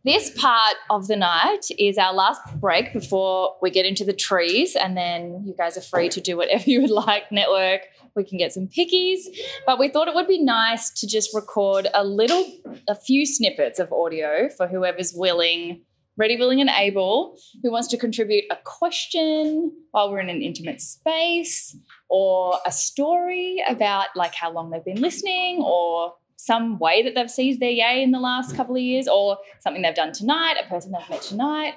this part of the night is our last break before we get into the trees, and then you guys are free to do whatever you would like, network. We can get some pickies, but we thought it would be nice to just record a little, a few snippets of audio for whoever's willing, ready, willing, and able, who wants to contribute a question while we're in an intimate space, or a story about like how long they've been listening, or some way that they've seized their yay in the last couple of years, or something they've done tonight, a person they've met tonight.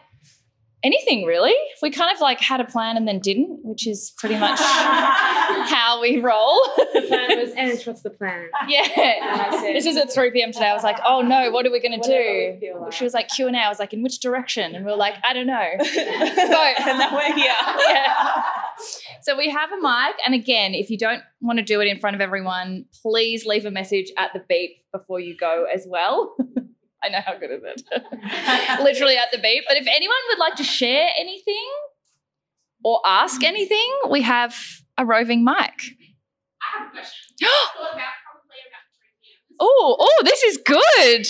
Anything really. We kind of like had a plan and then didn't, which is pretty much how we roll. The plan was, and what's the plan? Yeah. This is at 3 p.m. today. I was like, oh no, what are we going to do? She was like, Q&A. I was like, in which direction? And we were like, I don't know. Both. and now we're here. yeah. So we have a mic. And again, if you don't want to do it in front of everyone, please leave a message at the beep before you go as well. I know how good is it? Literally at the beat. But if anyone would like to share anything or ask anything, we have a roving mic. I have a question. Oh, oh, this is good.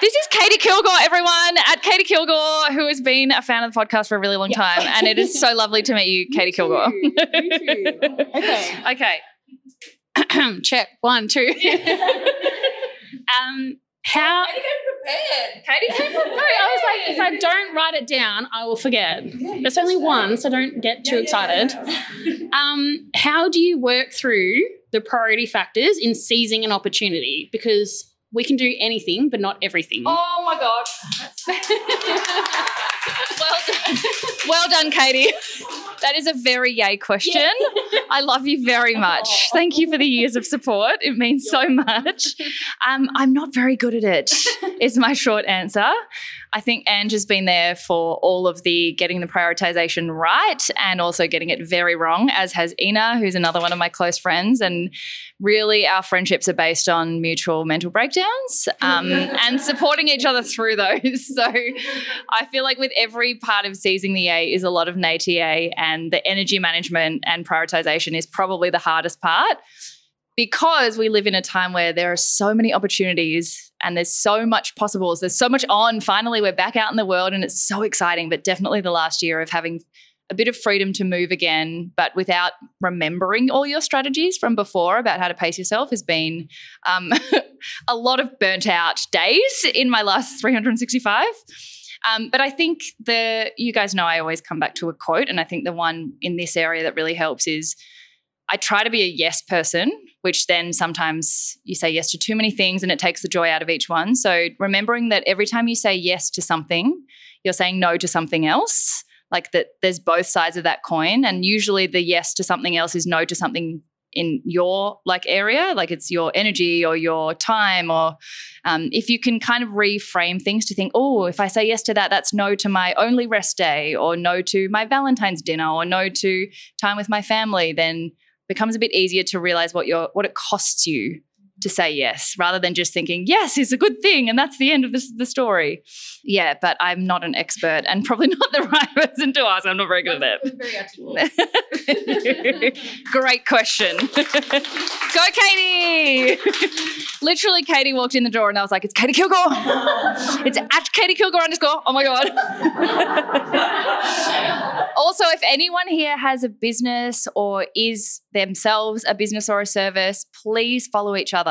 This is Katie Kilgore, everyone, at Katie Kilgore, who has been a fan of the podcast for a really long time. And it is so lovely to meet you, Katie Kilgore. Okay. okay. Check. One, two. um, how? Katie came prepared. I was like, if I don't write it down, I will forget. There's only one, so don't get too excited. Um, how do you work through the priority factors in seizing an opportunity? Because we can do anything, but not everything. Oh my God. well done. Well done, Katie. That is a very yay question. I love you very much. Thank you for the years of support. It means so much. Um, I'm not very good at it, is my short answer. I think Ange has been there for all of the getting the prioritization right and also getting it very wrong, as has Ina, who's another one of my close friends. And really, our friendships are based on mutual mental breakdowns um, and supporting each other through those. So I feel like with every part of seizing the A is a lot of NATA, and the energy management and prioritization is probably the hardest part because we live in a time where there are so many opportunities and there's so much possibles. There's so much on. Finally, we're back out in the world and it's so exciting. But definitely the last year of having a bit of freedom to move again, but without remembering all your strategies from before about how to pace yourself has been um, a lot of burnt out days in my last 365. Um, but I think the you guys know I always come back to a quote, and I think the one in this area that really helps is I try to be a yes person, which then sometimes you say yes to too many things and it takes the joy out of each one. So remembering that every time you say yes to something, you're saying no to something else. Like that there's both sides of that coin. And usually the yes to something else is no to something in your like area like it's your energy or your time or um, if you can kind of reframe things to think oh if i say yes to that that's no to my only rest day or no to my valentine's dinner or no to time with my family then becomes a bit easier to realize what your what it costs you to say yes rather than just thinking yes is a good thing and that's the end of this, the story. Yeah but i'm not an expert and probably not the right person to ask. I'm not very good at that. Great question. Go katie! Literally katie walked in the door and i was like it's katie kilgore. It's at katie kilgore underscore. Oh my god. Also if anyone here has a business or is themselves a business or a service please follow each other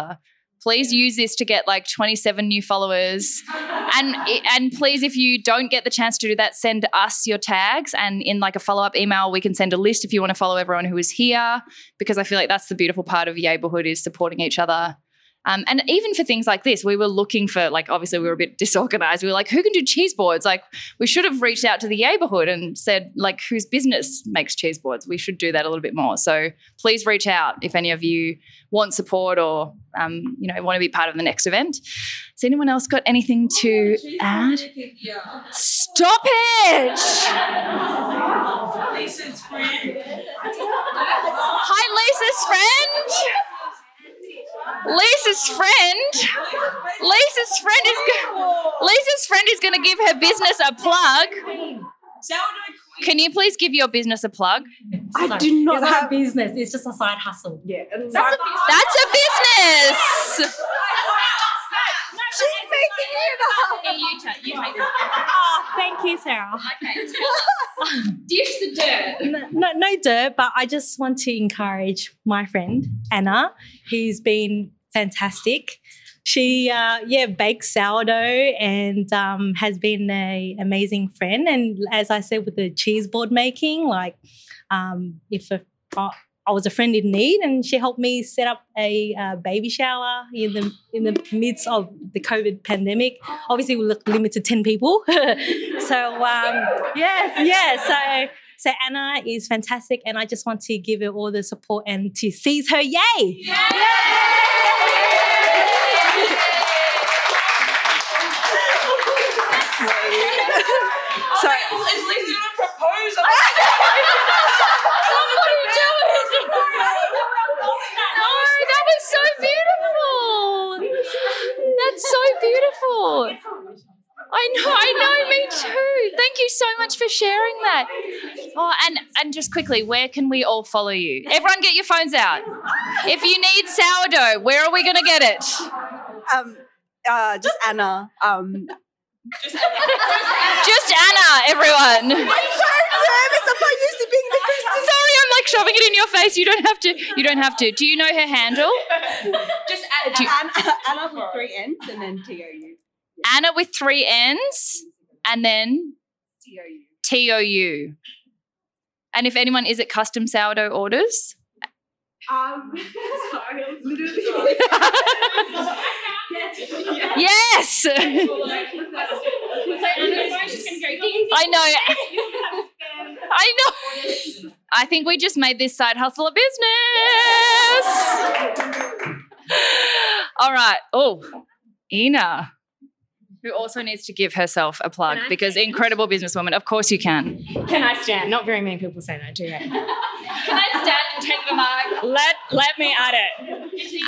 please use this to get like 27 new followers. And and please if you don't get the chance to do that send us your tags. And in like a follow-up email we can send a list if you want to follow everyone who is here because i feel like that's the beautiful part of neighborhood is supporting each other um, and even for things like this, we were looking for, like, obviously we were a bit disorganized. We were like, who can do cheese boards? Like, we should have reached out to the neighborhood and said, like, whose business makes cheese boards? We should do that a little bit more. So please reach out if any of you want support or, um, you know, want to be part of the next event. Has anyone else got anything to add? Stop it! Lisa's friend. Hi, Lisa's friend. Lisa's friend, Lisa's friend is Lisa's friend is going to give her business a plug. Can you please give your business a plug? I do not have a business. It's just a side hustle. Yeah. That's a, that's a business. She's making it up. You take, you take Oh, thank you, Sarah. Okay, Dish the dirt. No, no dirt, but I just want to encourage my friend Anna, who's been fantastic. She, uh, yeah, bakes sourdough and um, has been an amazing friend. And as I said, with the cheese board making, like um, if a, I was a friend in need, and she helped me set up a uh, baby shower in the in the midst of the COVID pandemic. Obviously, we were limited ten people, so um, yes, yes. So so Anna is fantastic, and I just want to give her all the support and to seize her. Yay! Sorry. Is Lisa going to propose? No, that was so beautiful. That's so beautiful. I know, I know, me too. Thank you so much for sharing that. Oh, and and just quickly, where can we all follow you? Everyone, get your phones out. If you need sourdough, where are we going to get it? Um, uh, just Anna. Um, Just Anna, everyone. I'm so nervous. I'm not used to being the Christian. Sorry, I'm like shoving it in your face. You don't have to. You don't have to. Do you know her handle? Just Do you- Anna, Anna with three N's and then T O U. Anna with three N's and then T O U. T O U. And if anyone is at custom sourdough orders, Um, sorry, I was literally. yes. I know. I know. I think we just made this side hustle a business. All right. Oh, Ina, who also needs to give herself a plug because incredible businesswoman. Of course you can. Can I stand? Not very many people say that, do they? Can I stand and take the mic? Let let me at it.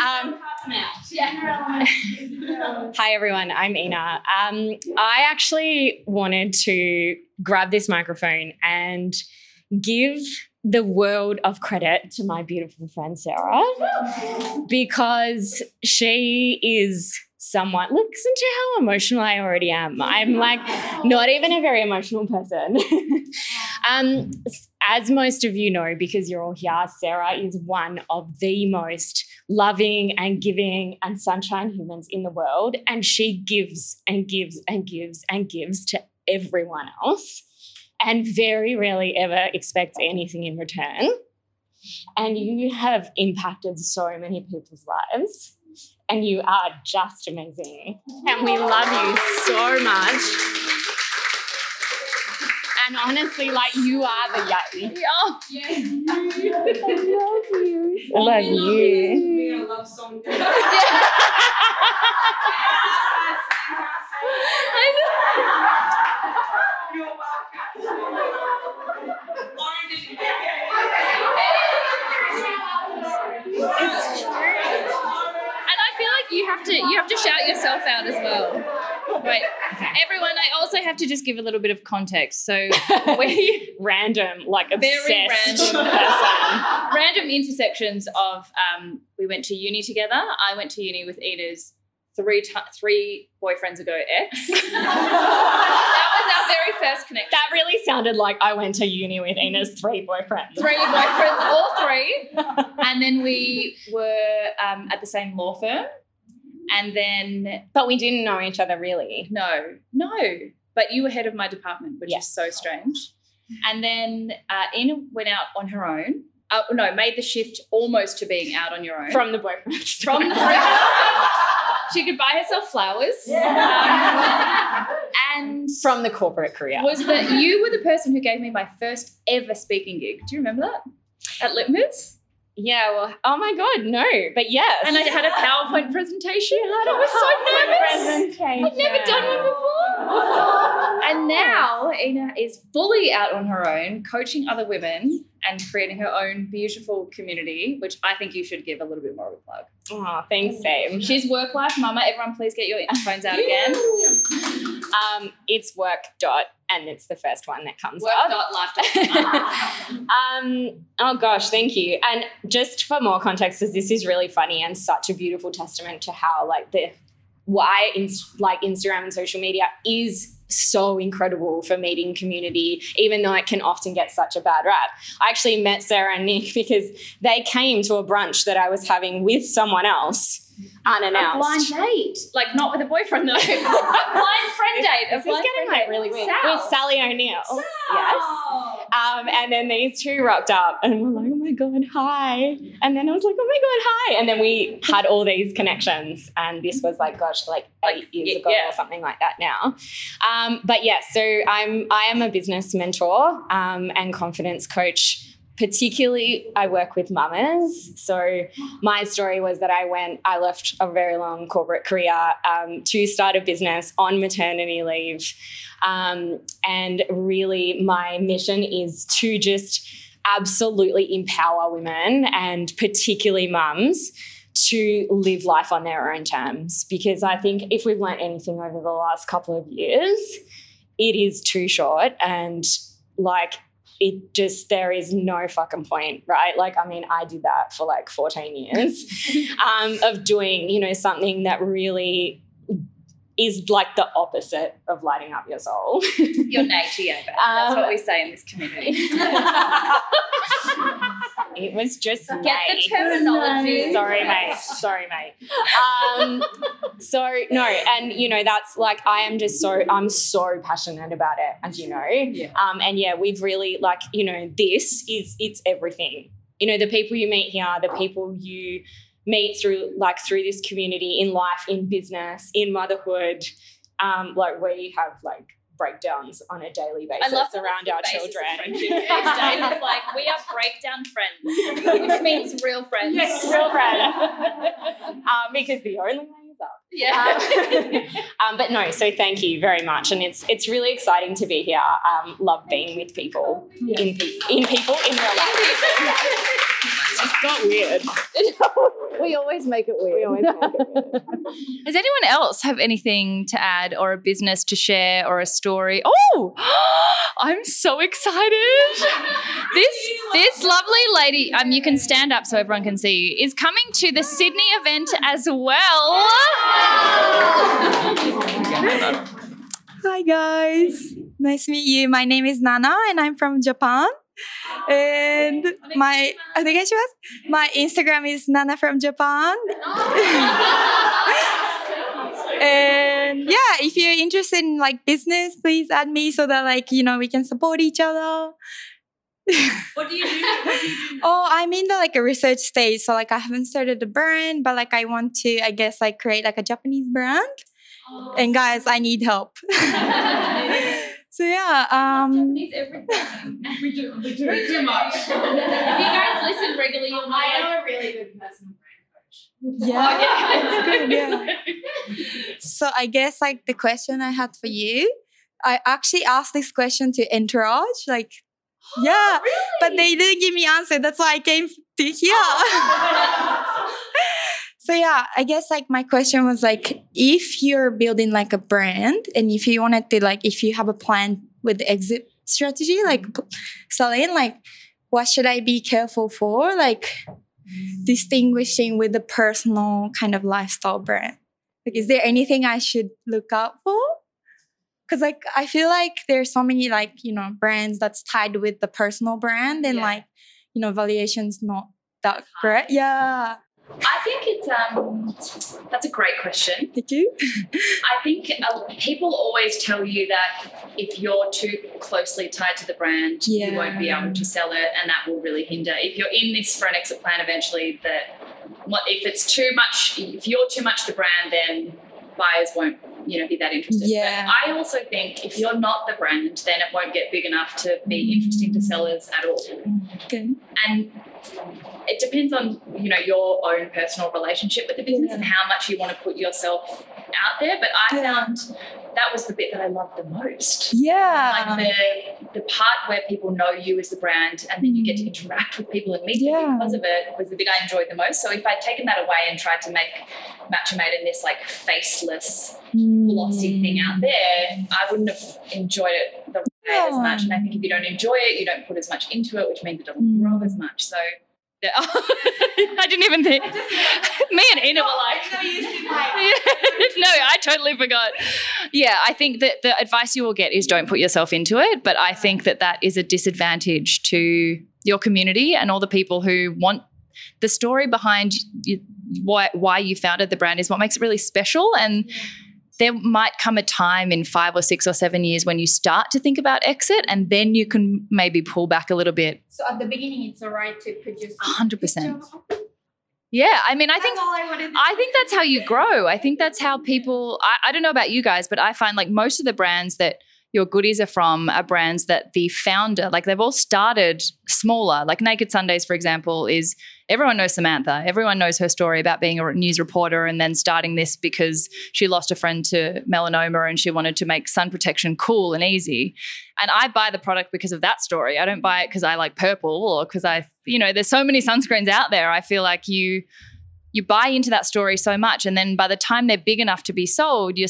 Um, hi everyone, I'm Ina. Um, I actually wanted to grab this microphone and give the world of credit to my beautiful friend Sarah because she is someone listen to how emotional I already am. I'm like not even a very emotional person. um, as most of you know, because you're all here, Sarah is one of the most loving and giving and sunshine humans in the world. And she gives and gives and gives and gives to everyone else and very rarely ever expects anything in return. And you have impacted so many people's lives and you are just amazing. And we love you so much. And honestly, like you are the yay. Oh, I love you. love you. song. It's true. And I feel like you have to you have to shout yourself out as well. Right. Everyone, I also have to just give a little bit of context. So we random, like very obsessed random person. random intersections of um, we went to uni together. I went to uni with Ina's three ti three boyfriends ago ex. that was our very first connection. That really sounded like I went to uni with Ina's three boyfriends. Three boyfriends, all three. And then we were um, at the same law firm. And then. But we didn't know each other really. No, no. But you were head of my department, which is so strange. And then uh, Ina went out on her own. Uh, no, made the shift almost to being out on your own. From the boyfriend. From the boyfriend. She could buy herself flowers. Um, and from the corporate career. was that you were the person who gave me my first ever speaking gig. Do you remember that? At Litmus? Yeah, well, oh my God, no, but yes. And I had a PowerPoint presentation. I was so nervous. I'd never done one before. And now Ina is fully out on her own, coaching other women and creating her own beautiful community, which I think you should give a little bit more of a plug. Oh, thanks, Sam. She's work life mama. Everyone, please get your phones out again. Um, it's work dot, and it's the first one that comes Work up. dot life. Um, oh gosh, thank you. And just for more context, because this is really funny and such a beautiful testament to how like the why ins- like Instagram and social media is so incredible for meeting community, even though it can often get such a bad rap. I actually met Sarah and Nick because they came to a brunch that I was having with someone else unannounced. A blind date, like not with a boyfriend though. a blind friend date. A This is getting like date. really weird. Sal. With Sally O'Neill. Yes. Um, and then these two rocked up and we're like, oh my God, hi. And then I was like, oh my God, hi. And then we had all these connections. And this was like, gosh, like eight years ago or something like that now. Um, but yeah, so I'm I am a business mentor um, and confidence coach. Particularly, I work with mamas. So, my story was that I went, I left a very long corporate career um, to start a business on maternity leave. Um, and really, my mission is to just absolutely empower women and particularly mums to live life on their own terms. Because I think if we've learned anything over the last couple of years, it is too short and like it just there is no fucking point right? Like i mean i did that for like 14 years um, of doing you know something that really is like the opposite of lighting up your soul Your nature, yeah. That's Um, what we say in this community. it was just Get yay. the terminology. Sorry, mate. Sorry, mate. Um, so no, and you know that's like I am just so I'm so passionate about it, as you know. Um, and yeah, we've really like you know this is it's everything. You know the people you meet here, the people you meet through like through this community in life, in business, in motherhood. Um, like we have like breakdowns on a daily basis around our children. friendship. Each day is like we are breakdown friends, which means real friends. Yes, real friends. um, because the only way is up. Yeah. Um, but no, so thank you very much, and it's it's really exciting to be here. Um, love being with people in in people in real life. Just got weird. we always make it weird. We always make it weird. Does anyone else have anything to add or a business to share or a story? Oh, I'm so excited. This this lovely lady, um, you can stand up so everyone can see you, is coming to the Sydney event as well. Hi guys, nice to meet you. My name is Nana and I'm from Japan. And my I think I should my Instagram is Nana from Japan. and yeah, if you're interested in like business, please add me so that like you know we can support each other. What do you do? What do you do? Oh, I'm in the like a research stage, so like I haven't started a brand, but like I want to, I guess, like create like a Japanese brand. And guys, I need help. so yeah, um, we do, we do it too much. if you guys listen regularly, you'll know. I know a really good personal yeah, yeah. it's good. Yeah. so I guess like the question I had for you, I actually asked this question to Entourage, like. Yeah, but they didn't give me answer. That's why I came to here. So yeah, I guess like my question was like, if you're building like a brand, and if you wanted to like, if you have a plan with the exit strategy, mm-hmm. like p- selling, like, what should I be careful for? Like, mm-hmm. distinguishing with the personal kind of lifestyle brand. Like, is there anything I should look out for? Because like I feel like there's so many like you know brands that's tied with the personal brand and like you know valuation's not that great. Yeah. I think it's um that's a great question. Thank you. I think uh, people always tell you that if you're too closely tied to the brand, you won't be able to sell it, and that will really hinder. If you're in this for an exit plan, eventually, that what if it's too much, if you're too much the brand, then buyers won't you know be that interested. Yeah. But I also think if you're not the brand, then it won't get big enough to be interesting to sellers at all. Okay. And it depends on you know your own personal relationship with the business and how much you want to put yourself out there. But I found that was the bit that I loved the most. Yeah. Like the the part where people know you as the brand and then you get to mm-hmm. interact with people and meet people because of it was the bit I enjoyed the most. So if I'd taken that away and tried to make Matcha Maiden in this like faceless mm. glossy thing out there, I wouldn't have enjoyed it the way as much. And I think if you don't enjoy it, you don't put as much into it, which means it doesn't mm. grow as much. So yeah. I didn't even think. Me and Ina were like, no, I totally forgot. Yeah, I think that the advice you will get is don't put yourself into it. But I think that that is a disadvantage to your community and all the people who want the story behind you, why why you founded the brand is what makes it really special and there might come a time in five or six or seven years when you start to think about exit and then you can maybe pull back a little bit. So at the beginning, it's alright to produce. 100% yeah i mean i think i think that's how you grow. I think that's how people I, I don't know about you guys but i find like most of the brands that your goodies are from are brands that the founder like they've all started smaller. Like naked sundays for example is everyone knows samantha. Everyone knows her story about being a news reporter and then starting this because she lost a friend to melanoma and she wanted to make sun protection cool and easy. And i buy the product because of that story. I don't buy it because i like purple or because i you know there's so many sunscreens out there. I feel like you you buy into that story so much and then by the time they're big enough to be sold you,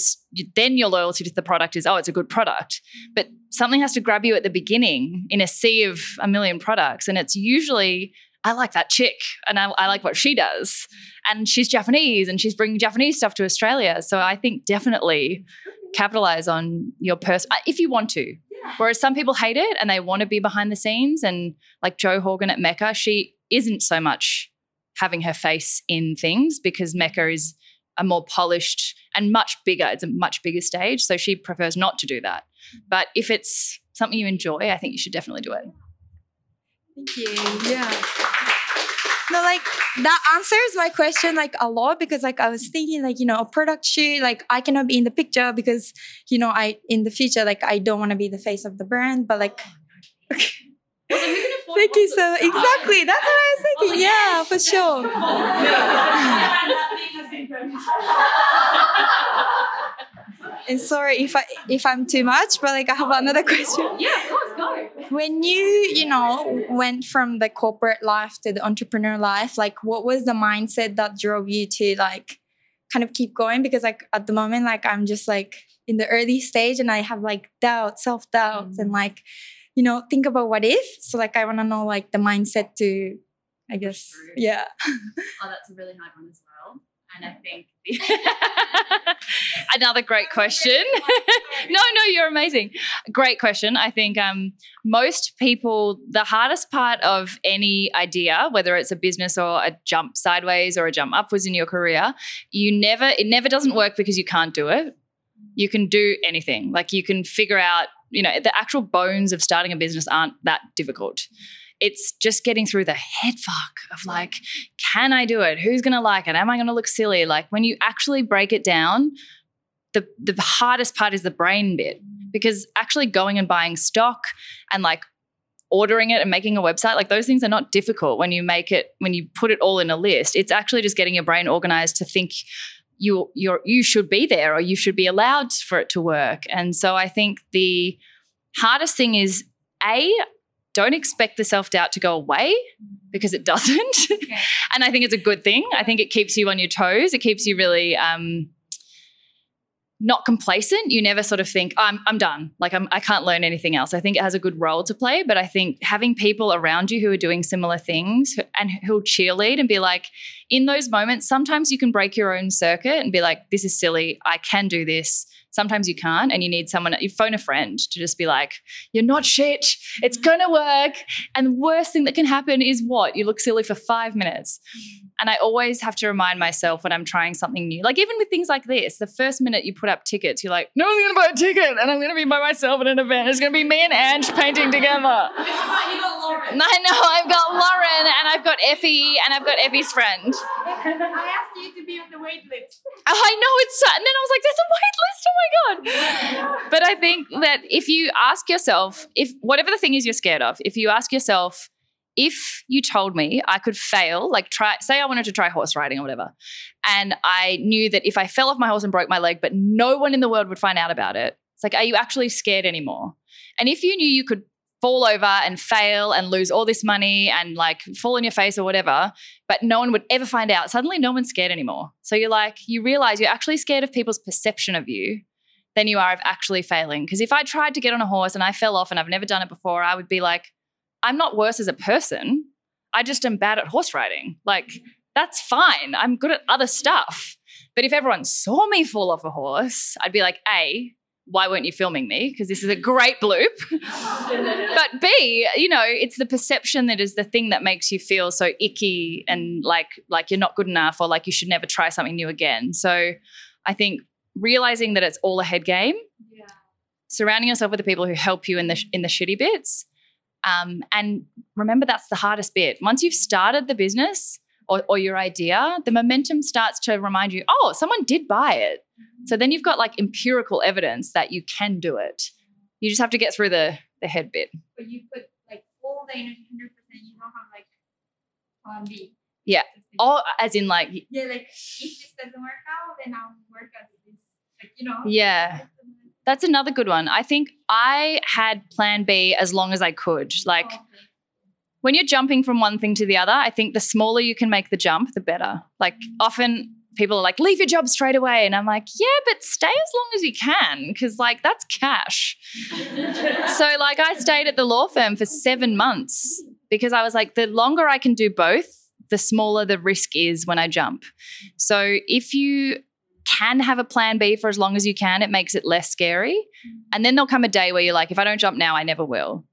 then your loyalty to the product is oh it's a good product. But something has to grab you at the beginning in a sea of a million products and it's usually i like that chick and I, I like what she does mm. and she's japanese and she's bringing japanese stuff to australia so i think definitely capitalize on your person uh, if you want to whereas some people hate it and they want to be behind the scenes and like jo horgan at mecca she isn't so much having her face in things because Mecca is a more polished and much bigger. It's a much bigger stage. So she prefers not to do that. Mm. But if it's something you enjoy, I think you should definitely do it. Thank you. Yeah. No, like that answers my question like a lot because like I was thinking like you know a product shoot like I cannot be in the picture because you know I in the future like I don't want to be the face of the brand but like Thank you so exactly. That's what I was thinking. yeah, for sure. and sorry if I if I'm too much, but like I have another question. Yeah, of course, go. When you, you know, went from the corporate life to the entrepreneur life, like what was the mindset that drove you to like kind of keep going? Because like at the moment, like I'm just like in the early stage and I have like doubt, self-doubts and mm. like, you know, think about what if. So like I wanna know like the mindset to I guess. Yeah. Oh, that's a really hard one as well. And I think another great question. no, no, you're amazing. Great question. I think um, most people, the hardest part of any idea, whether it's a business or a jump sideways or a jump upwards in your career, you never, it never doesn't work because you can't do it. You can do anything. Like you can figure out, you know, the actual bones of starting a business aren't that difficult it's just getting through the head fuck of like, can I do it? Who's gonna like it? Am I gonna look silly? Like when you actually break it down, the the hardest part is the brain bit because actually going and buying stock and like ordering it and making a website like those things are not difficult when you make it when you put it all in a list it's actually just getting your brain organized to think you you're you should be there or you should be allowed for it to work and so i think the hardest thing is a don't expect the self doubt to go away because it doesn't. Okay. and I think it's a good thing. I think it keeps you on your toes. It keeps you really um, not complacent. You never sort of think, I'm, I'm done. Like, I'm, I can't learn anything else. I think it has a good role to play. But I think having people around you who are doing similar things and who'll cheerlead and be like, in those moments, sometimes you can break your own circuit and be like, this is silly. I can do this Sometimes you can't, and you need someone, you phone a friend to just be like, You're not shit. It's going to work. And the worst thing that can happen is what? You look silly for five minutes. And I always have to remind myself when I'm trying something new, like even with things like this, the first minute you put up tickets, you're like, no, I'm going to buy a ticket and I'm going to be by myself at an event. It's going to be me and Ange painting together. I know, I've got Lauren and I've got Effie and I've got Effie's friend. I asked you to be on the wait list. Oh, I know it's, and then I was like, there's a wait list. Oh my God. But I think that if you ask yourself, if whatever the thing is you're scared of, if you ask yourself, if you told me I could fail, like try, say I wanted to try horse riding or whatever, and I knew that if I fell off my horse and broke my leg, but no one in the world would find out about it, it's like, are you actually scared anymore? And if you knew you could fall over and fail and lose all this money and like fall on your face or whatever, but no one would ever find out, suddenly no one's scared anymore. So you're like, you realize you're actually scared of people's perception of you than you are of actually failing. Because if I tried to get on a horse and I fell off and I've never done it before, I would be like, I'm not worse as a person. I just am bad at horse riding. Like, that's fine. I'm good at other stuff. But if everyone saw me fall off a horse, I'd be like, A, why weren't you filming me? Because this is a great bloop. but B, you know, it's the perception that is the thing that makes you feel so icky and like like you're not good enough or like you should never try something new again. So I think realizing that it's all a head game, yeah. surrounding yourself with the people who help you in the in the shitty bits, um, and remember, that's the hardest bit. Once you've started the business or, or, your idea, the momentum starts to remind you, oh, someone did buy it. So then you've got like empirical evidence that you can do it. You just have to get through the, the head bit. But you put like all the energy, 100%, you don't have like plan B. Yeah. Oh, as in like. Yeah, like if this doesn't work out, then I'll work as this. Like, you know. Yeah. That's another good one. I think I had plan B as long as I could. Like oh, when you're jumping from one thing to the other, I think the smaller you can make the jump, the better. Like mm. often people are like, leave your job straight away. And I'm like, yeah, but stay as long as you can because, like, that's cash. so, like, I stayed at the law firm for seven months because I was like, the longer I can do both, the smaller the risk is when I jump. So, if you can have a plan B for as long as you can. It makes it less scary. Mm. And then there'll come a day where you're like, if I don't jump now, I never will.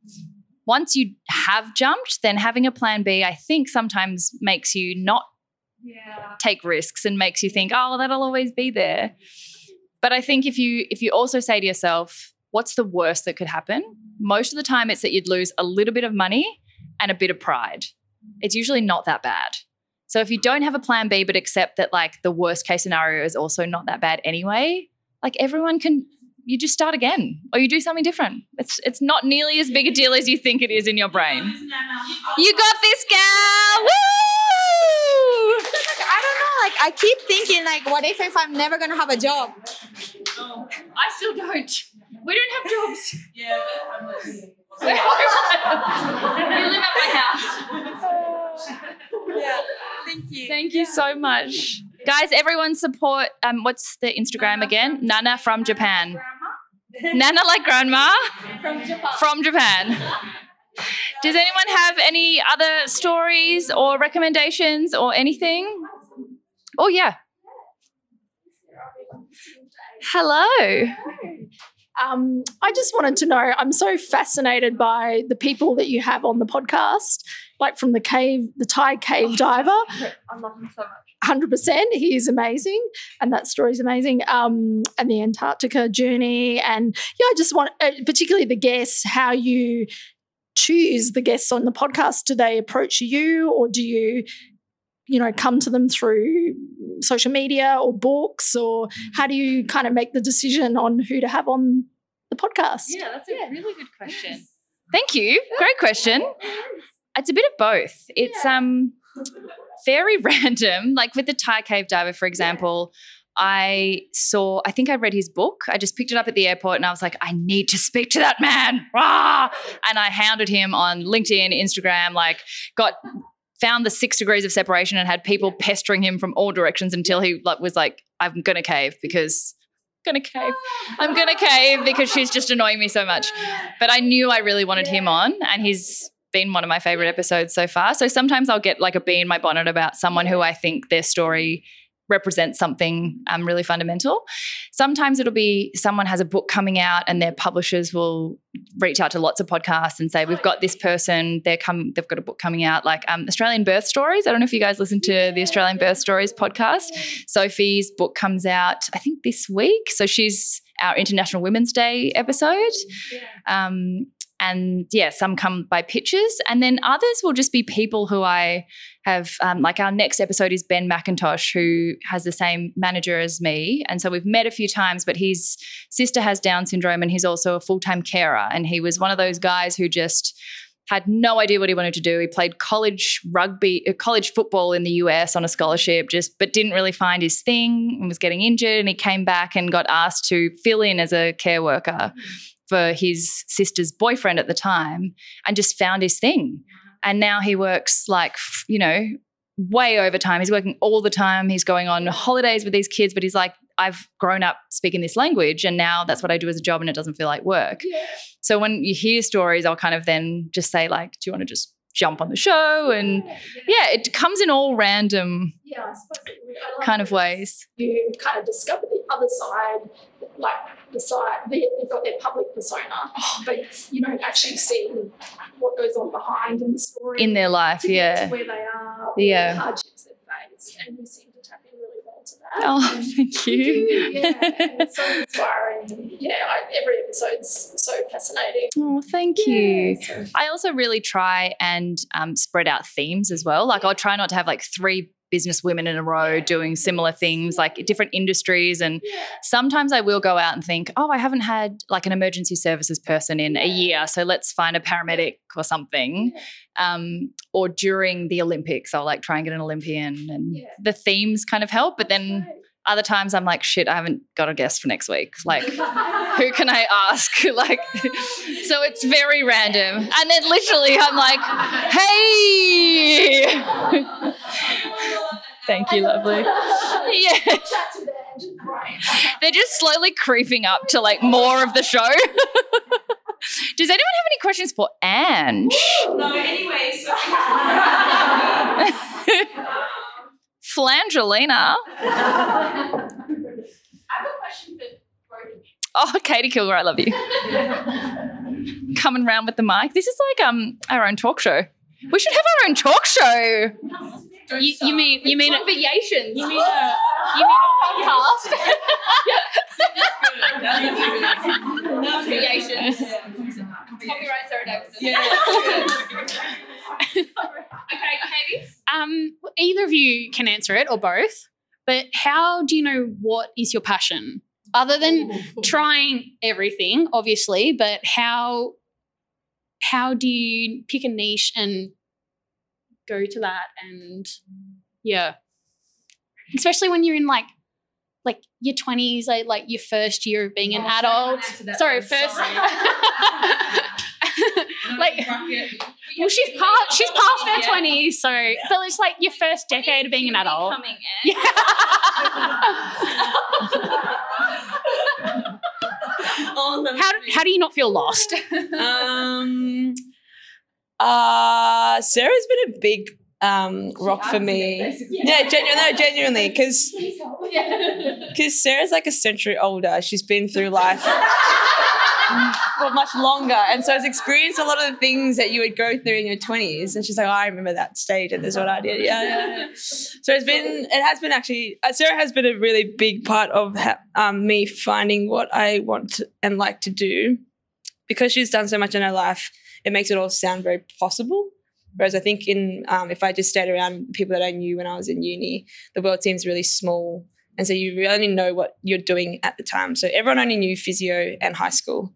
Once you have jumped, then having a plan B, I think sometimes makes you not yeah. take risks and makes you think, oh, that'll always be there. But I think if you if you also say to yourself, what's the worst that could happen? Most of the time it's that you'd lose a little bit of money and a bit of pride. It's usually not that bad. So if you don't have a plan B, but accept that like the worst case scenario is also not that bad anyway, like everyone can you just start again or you do something different. It's it's not nearly as big a deal as you think it is in your brain. You got this gal. Woo! I don't know, like I keep thinking like what if if I'm never gonna have a job? I still don't. We don't have jobs. Yeah, we live at my house. Yeah. Thank you. Thank you so much. Guys, everyone support um what's the Instagram again? Nana from Japan. Nana like grandma From Japan. from Japan. Does anyone have any other stories or recommendations or anything? Oh yeah. Hello. Um, I just wanted to know. I'm so fascinated by the people that you have on the podcast, like from the cave, the Thai cave diver. I love him so much. Hundred percent, he is amazing, and that story is amazing. Um, and the Antarctica journey, and yeah, I just want, uh, particularly the guests, how you choose the guests on the podcast. Do they approach you, or do you, you know, come to them through social media or books, or how do you kind of make the decision on who to have on the podcast? Yeah, that's a really good question. Thank you. Great question. It's a bit of both. It's um very random. Like with the Thai cave diver, for example, I saw, I think I read his book. I just picked it up at the airport and I was like, I need to speak to that man. Rah! And I hounded him on LinkedIn, Instagram, like got found the six degrees of separation and had people pestering him from all directions until he like was like, I'm gonna cave because gonna cave. I'm gonna cave because she's just annoying me so much. But I knew I really wanted him on, and he's been one of my favorite episodes so far. So sometimes I'll get like a bee in my bonnet about someone who I think their story represents something um, really fundamental. Sometimes it'll be someone has a book coming out and their publishers will reach out to lots of podcasts and say, "We've got this person. They're come. They've got a book coming out, like um, Australian Birth Stories." I don't know if you guys listen to the Australian Birth Stories podcast. Sophie's book comes out, I think, this week. So she's our International Women's Day episode. Um, and yeah, some come by pitches, and then others will just be people who I have. Um, like our next episode is Ben McIntosh, who has the same manager as me, and so we've met a few times. But his sister has Down syndrome, and he's also a full time carer, and he was one of those guys who just had no idea what he wanted to do. He played college rugby, uh, college football in the US on a scholarship, just but didn't really find his thing and was getting injured. And he came back and got asked to fill in as a care worker for his sister's boyfriend at the time, and just found his thing. Mm-hmm. And now he works like you know way over time. He's working all the time. He's going on holidays with these kids, but he's like, I've grown up speaking this language, and now that's what I do as a job, and it doesn't feel like work. So when you hear stories, I'll kind of then just say like, do you want to just jump on the show? And yeah, it comes in all random Yeah, I suppose it would- I like kind of ways. You kind of discover the other side, like they, they've got their public persona, Oh, but you don't actually see what goes on behind in the story In their life, yeah. to where they are, Yeah. the hardships they face, and you seem to tap in really well to that. Oh, And thank you you. yeah, and it's so inspiring. Yeah, I, every episode's so fascinating. Oh, thank you. I also really try and um, spread out themes as well. Like I'll try not to have like three business women in a row doing similar things, like different industries. And sometimes I will go out and think, oh, I haven't had like an emergency services person in a year, so let's find a paramedic or something. Um, or during the Olympics, I'll like try and get an Olympian, and the themes kind of help. But then other times I'm like, shit, I haven't got a guest for next week. Like, who can I ask? like, so it's very random. And then literally I'm like, hey. Thank you, lovely. Yeah. They're just slowly creeping up to like more of the show. Does anyone have any questions for Ange? No, anyway, so. Flangelina. I have a question for Oh, Katie Kilgore, I love you. Coming round with the mic. This is like um our own talk show. We should have our own talk show. You, you mean you mean Conversations. You mean a you mean a podcast? Conversations. Copyright Sarah Davidson. okay, Katie. Um, either of you can answer it or both. But how do you know what is your passion? Other than trying everything, obviously, but how how do you pick a niche and go to that and yeah. Especially when you're in like like your twenties, like like your first year of being an Oh, adult. Sorry, first. sorry. like, well, she's past she's past her twenties, so but it's like your first decade of being an adult. Yeah. how, how do you not feel lost? um, uh, Sarah's been a big um, rock for me. Yeah, genuinely, no, genuinely, because because Sarah's like a century older. She's been through life for much longer, and so has experienced a lot of the things that you would go through in your twenties. And she's like, oh, I remember that stage, and this is what I did. Yeah, yeah, yeah. So it's been, it has been actually. Uh, Sarah has been a really big part of ha- um, me finding what I want to, and like to do, because she's done so much in her life. It makes it all sound very possible. Whereas I think in um, if I just stayed around people that I knew when I was in uni, the world seems really small, and so you really only know what you're doing at the time. So everyone only knew physio and high school,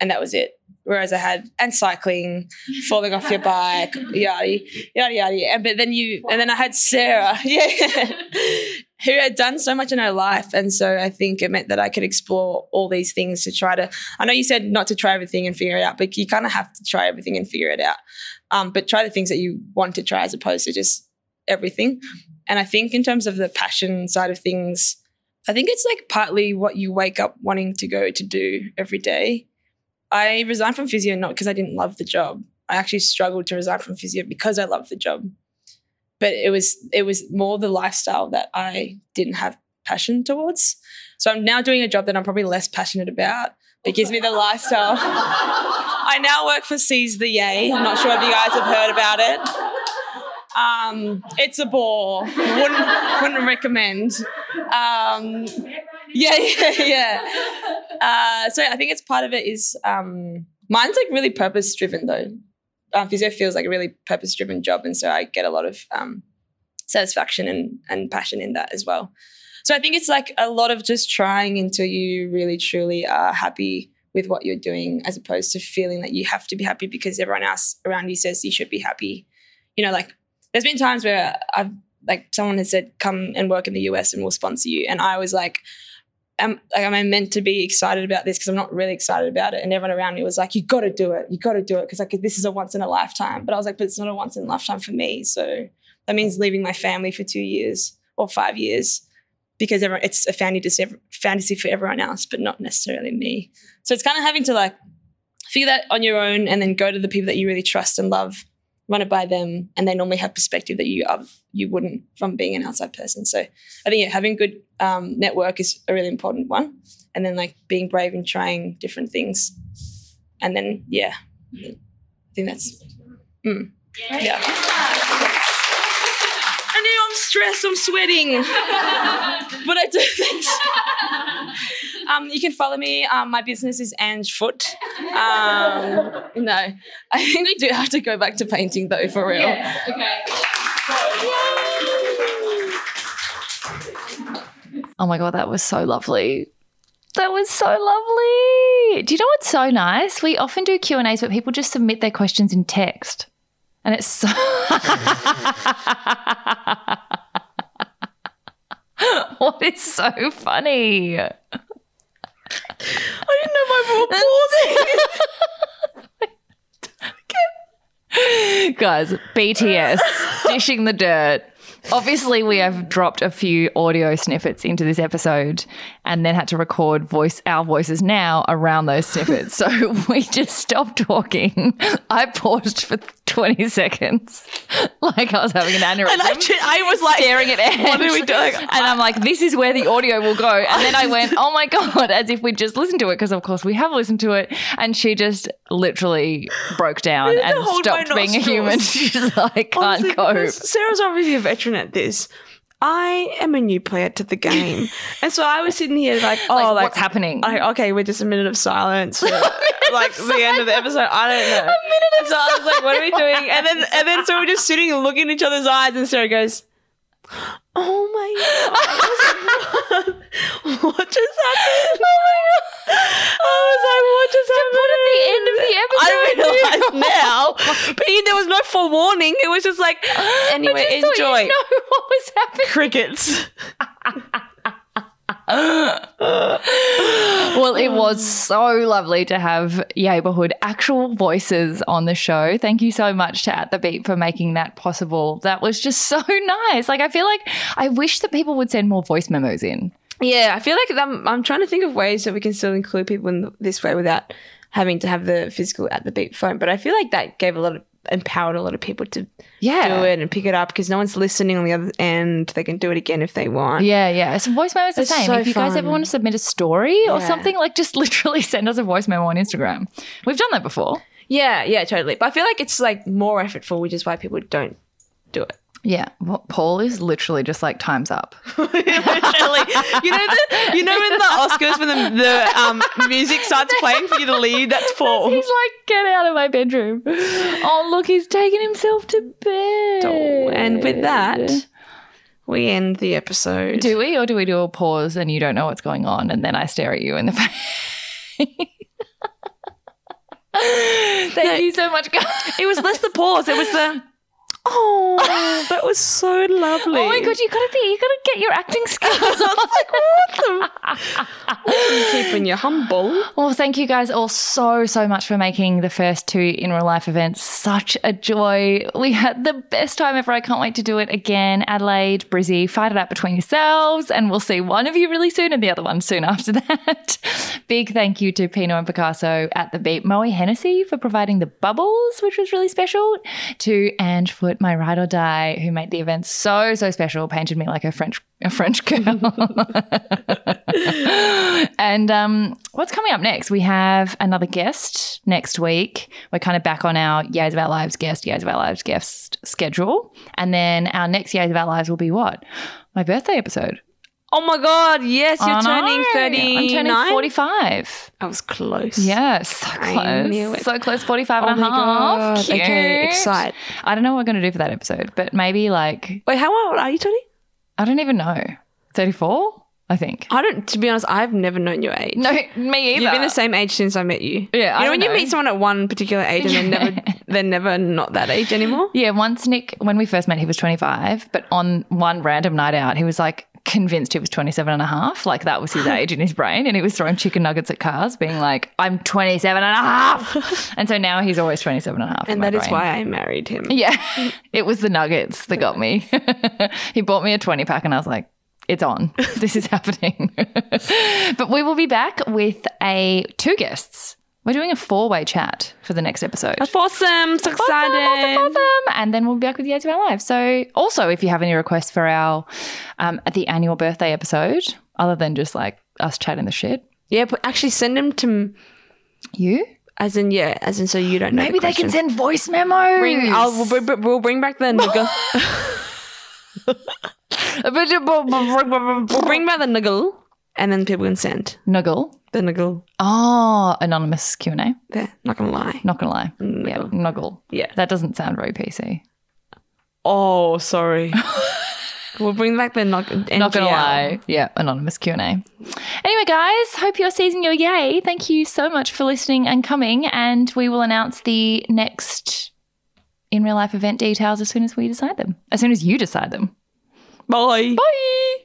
and that was it. Whereas I had and cycling, falling off your bike, yada yada yada. And but then you and then I had Sarah, yeah, who had done so much in her life, and so I think it meant that I could explore all these things to try to. I know you said not to try everything and figure it out, but you kind of have to try everything and figure it out. Um, but try the things that you want to try as opposed to just everything. And I think in terms of the passion side of things, I think it's like partly what you wake up wanting to go to do every day. I resigned from physio not because I didn't love the job. I actually struggled to resign from physio because I loved the job. But it was it was more the lifestyle that I didn't have passion towards. So I'm now doing a job that I'm probably less passionate about. But gives me the lifestyle. I now work for Seize the Yay. I'm not sure if you guys have heard about it. Um, it's a bore. Wouldn't wouldn't recommend. Um, yeah, yeah, yeah. Uh, so I think it's part of it is um, mine's like really purpose driven though. Um, physio feels like a really purpose driven job, and so I get a lot of um, satisfaction and and passion in that as well. So I think it's like a lot of just trying until you really truly are happy with what you're doing, as opposed to feeling that you have to be happy because everyone else around you says you should be happy. You know, like there's been times where I've like someone has said, "Come and work in the US, and we'll sponsor you," and I was like. Am, like, am I meant to be excited about this? Because I'm not really excited about it. And everyone around me was like, "You got to do it. You got to do it." Because like this is a once in a lifetime. But I was like, "But it's not a once in a lifetime for me." So that means leaving my family for two years or five years because everyone, it's a fantasy, fantasy for everyone else, but not necessarily me. So it's kind of having to like figure that on your own and then go to the people that you really trust and love, run it by them, and they normally have perspective that you are, you wouldn't from being an outside person. So I think yeah, having good um, network is a really important one, and then like being brave and trying different things, and then yeah, I think that's mm, yeah. I know I'm stressed, I'm sweating, but I do things. Um, you can follow me. Um, my business is Ange Foot. Um, no, I think we do have to go back to painting though, for real. Okay. Oh my god, that was so lovely. That was so lovely. Do you know what's so nice? We often do Q and A's, but people just submit their questions in text, and it's so. what is so funny? I didn't know my pausing. Guys, BTS dishing the dirt. Obviously, we have dropped a few audio snippets into this episode and then had to record voice our voices now around those snippets. So we just stopped talking. I paused for 20 seconds like I was having an aneurysm. And I, I was like staring at Ange. What are we doing? And I'm like, this is where the audio will go. And then I went, oh my God, as if we just listened to it, because of course we have listened to it. And she just literally broke down and stopped being a human. She's like, can't Honestly, cope. Sarah's obviously a veteran at this. I am a new player to the game, and so I was sitting here like, oh, like, what's happening? Like, okay, we're just a minute of silence, for, like the end of the episode. I don't know. And so I was like, what are we doing? And then and then so we're just sitting and looking in each other's eyes, and Sarah goes, "Oh my god, what just happened?" Oh my god. I was like, what just happened? at the end of the episode. I realise now, but there was no forewarning. It was just like, anyway, just enjoy. you know what was happening. Crickets. well, it was so lovely to have neighborhood actual voices on the show. Thank you so much to At the Beep for making that possible. That was just so nice. Like, I feel like I wish that people would send more voice memos in. Yeah, I feel like I'm, I'm trying to think of ways that we can still include people in this way without having to have the physical at the beep phone. But I feel like that gave a lot of empowered a lot of people to Yeah. do it and pick it up because no one's listening on the other end. They can do it again if they want. Yeah, yeah. So voice memo is the It's same. so if you guys ever want to submit a story or something, like just literally send us a voice memo on Instagram. We've done that before. Yeah, yeah, totally. But I feel like it's like more effortful, which is why people don't do it. Yeah. Well, Paul is literally just like time's up. Literally, you know the you know in the Oscars when the, the um, music starts playing for you to leave. That's Paul. He's like, get out of my bedroom. Oh, look, he's taking himself to bed. and with that, we end the episode. Do we, or do we do a pause and you don't know what's going on, and then I stare at you in the face? Thank you so much, guys. It was less the pause. It was the oh, that was so lovely. Oh my god, you gotta be, you gotta get your acting skills. On keeping you humble. Well, thank you guys all so, so much for making the first two in real life events such a joy. We had the best time ever. I can't wait to do it again. Adelaide, Brizzy, fight it out between yourselves, and we'll see one of you really soon and the other one soon after that. Big thank you to Pinot and Picasso at the Beep, Moët Hennessy for providing the bubbles, which was really special, to Ange My ride or die, who made the event so, so special, painted me like a French a French girl. and um, what's coming up next? We have another guest next week. We're kind of back on our Years of Our Lives guest, Years of Our Lives guest schedule. And then our next Years of Our Lives will be what? My birthday episode. Oh my god, yes, you're I turning know. 39. I'm turning 45. I was close. Yeah, so I close. knew it. So close, 45 and Oh a my half. God. Okay, Cute. excite. I don't know what we're going to do for that episode, but maybe like, Wait, how old are you, Tony? I don't even know. 34, I think. I don't. To be honest, I've never known your age. No, me either. You've been the same age since I met you. Yeah, I you know when don't you meet someone at one particular age and they're never they're never not that age anymore. Yeah, once Nick, when we first met, he was 25, but on one random night out, he was like convinced he was 27 and a half. Like that was his age in his brain. And he was throwing chicken nuggets at cars, being like, I'm 27 and a half. and so now he's always 27 and a half. And that is brain. why I married him. Yeah, it was the nuggets that got me. he bought me a 20 pack and I was like, it's on. This is happening. but we will be back with a two guests. We're doing a four-way chat for the next episode. That's awesome. So excited. Awesome, awesome. And then we'll be back with the Years of Our Lives. So also, if you have any requests for our um, at the annual birthday episode, other than just like us chatting the shit, Yeah, but actually send them to you. As in, yeah, as in, so you don't know. Maybe the they can send voice memos. Bring, I'll, we'll, bring- we'll bring back the niggle. we'll bring back the niggle, and then people can send Nuggle. The niggle. Oh, ah, anonymous Q and A. There, not gonna lie. Not gonna lie. Yeah, Nuggle. Yeah. That doesn't sound very PC. Oh, sorry. we'll bring back the knock. Not gonna lie. Yeah, anonymous Q and A. Anyway, guys, hope you're seizing your yay. Thank you so much for listening and coming, and we will announce the next in real life event details as soon as we decide them. As soon as you decide them. Bye. Bye.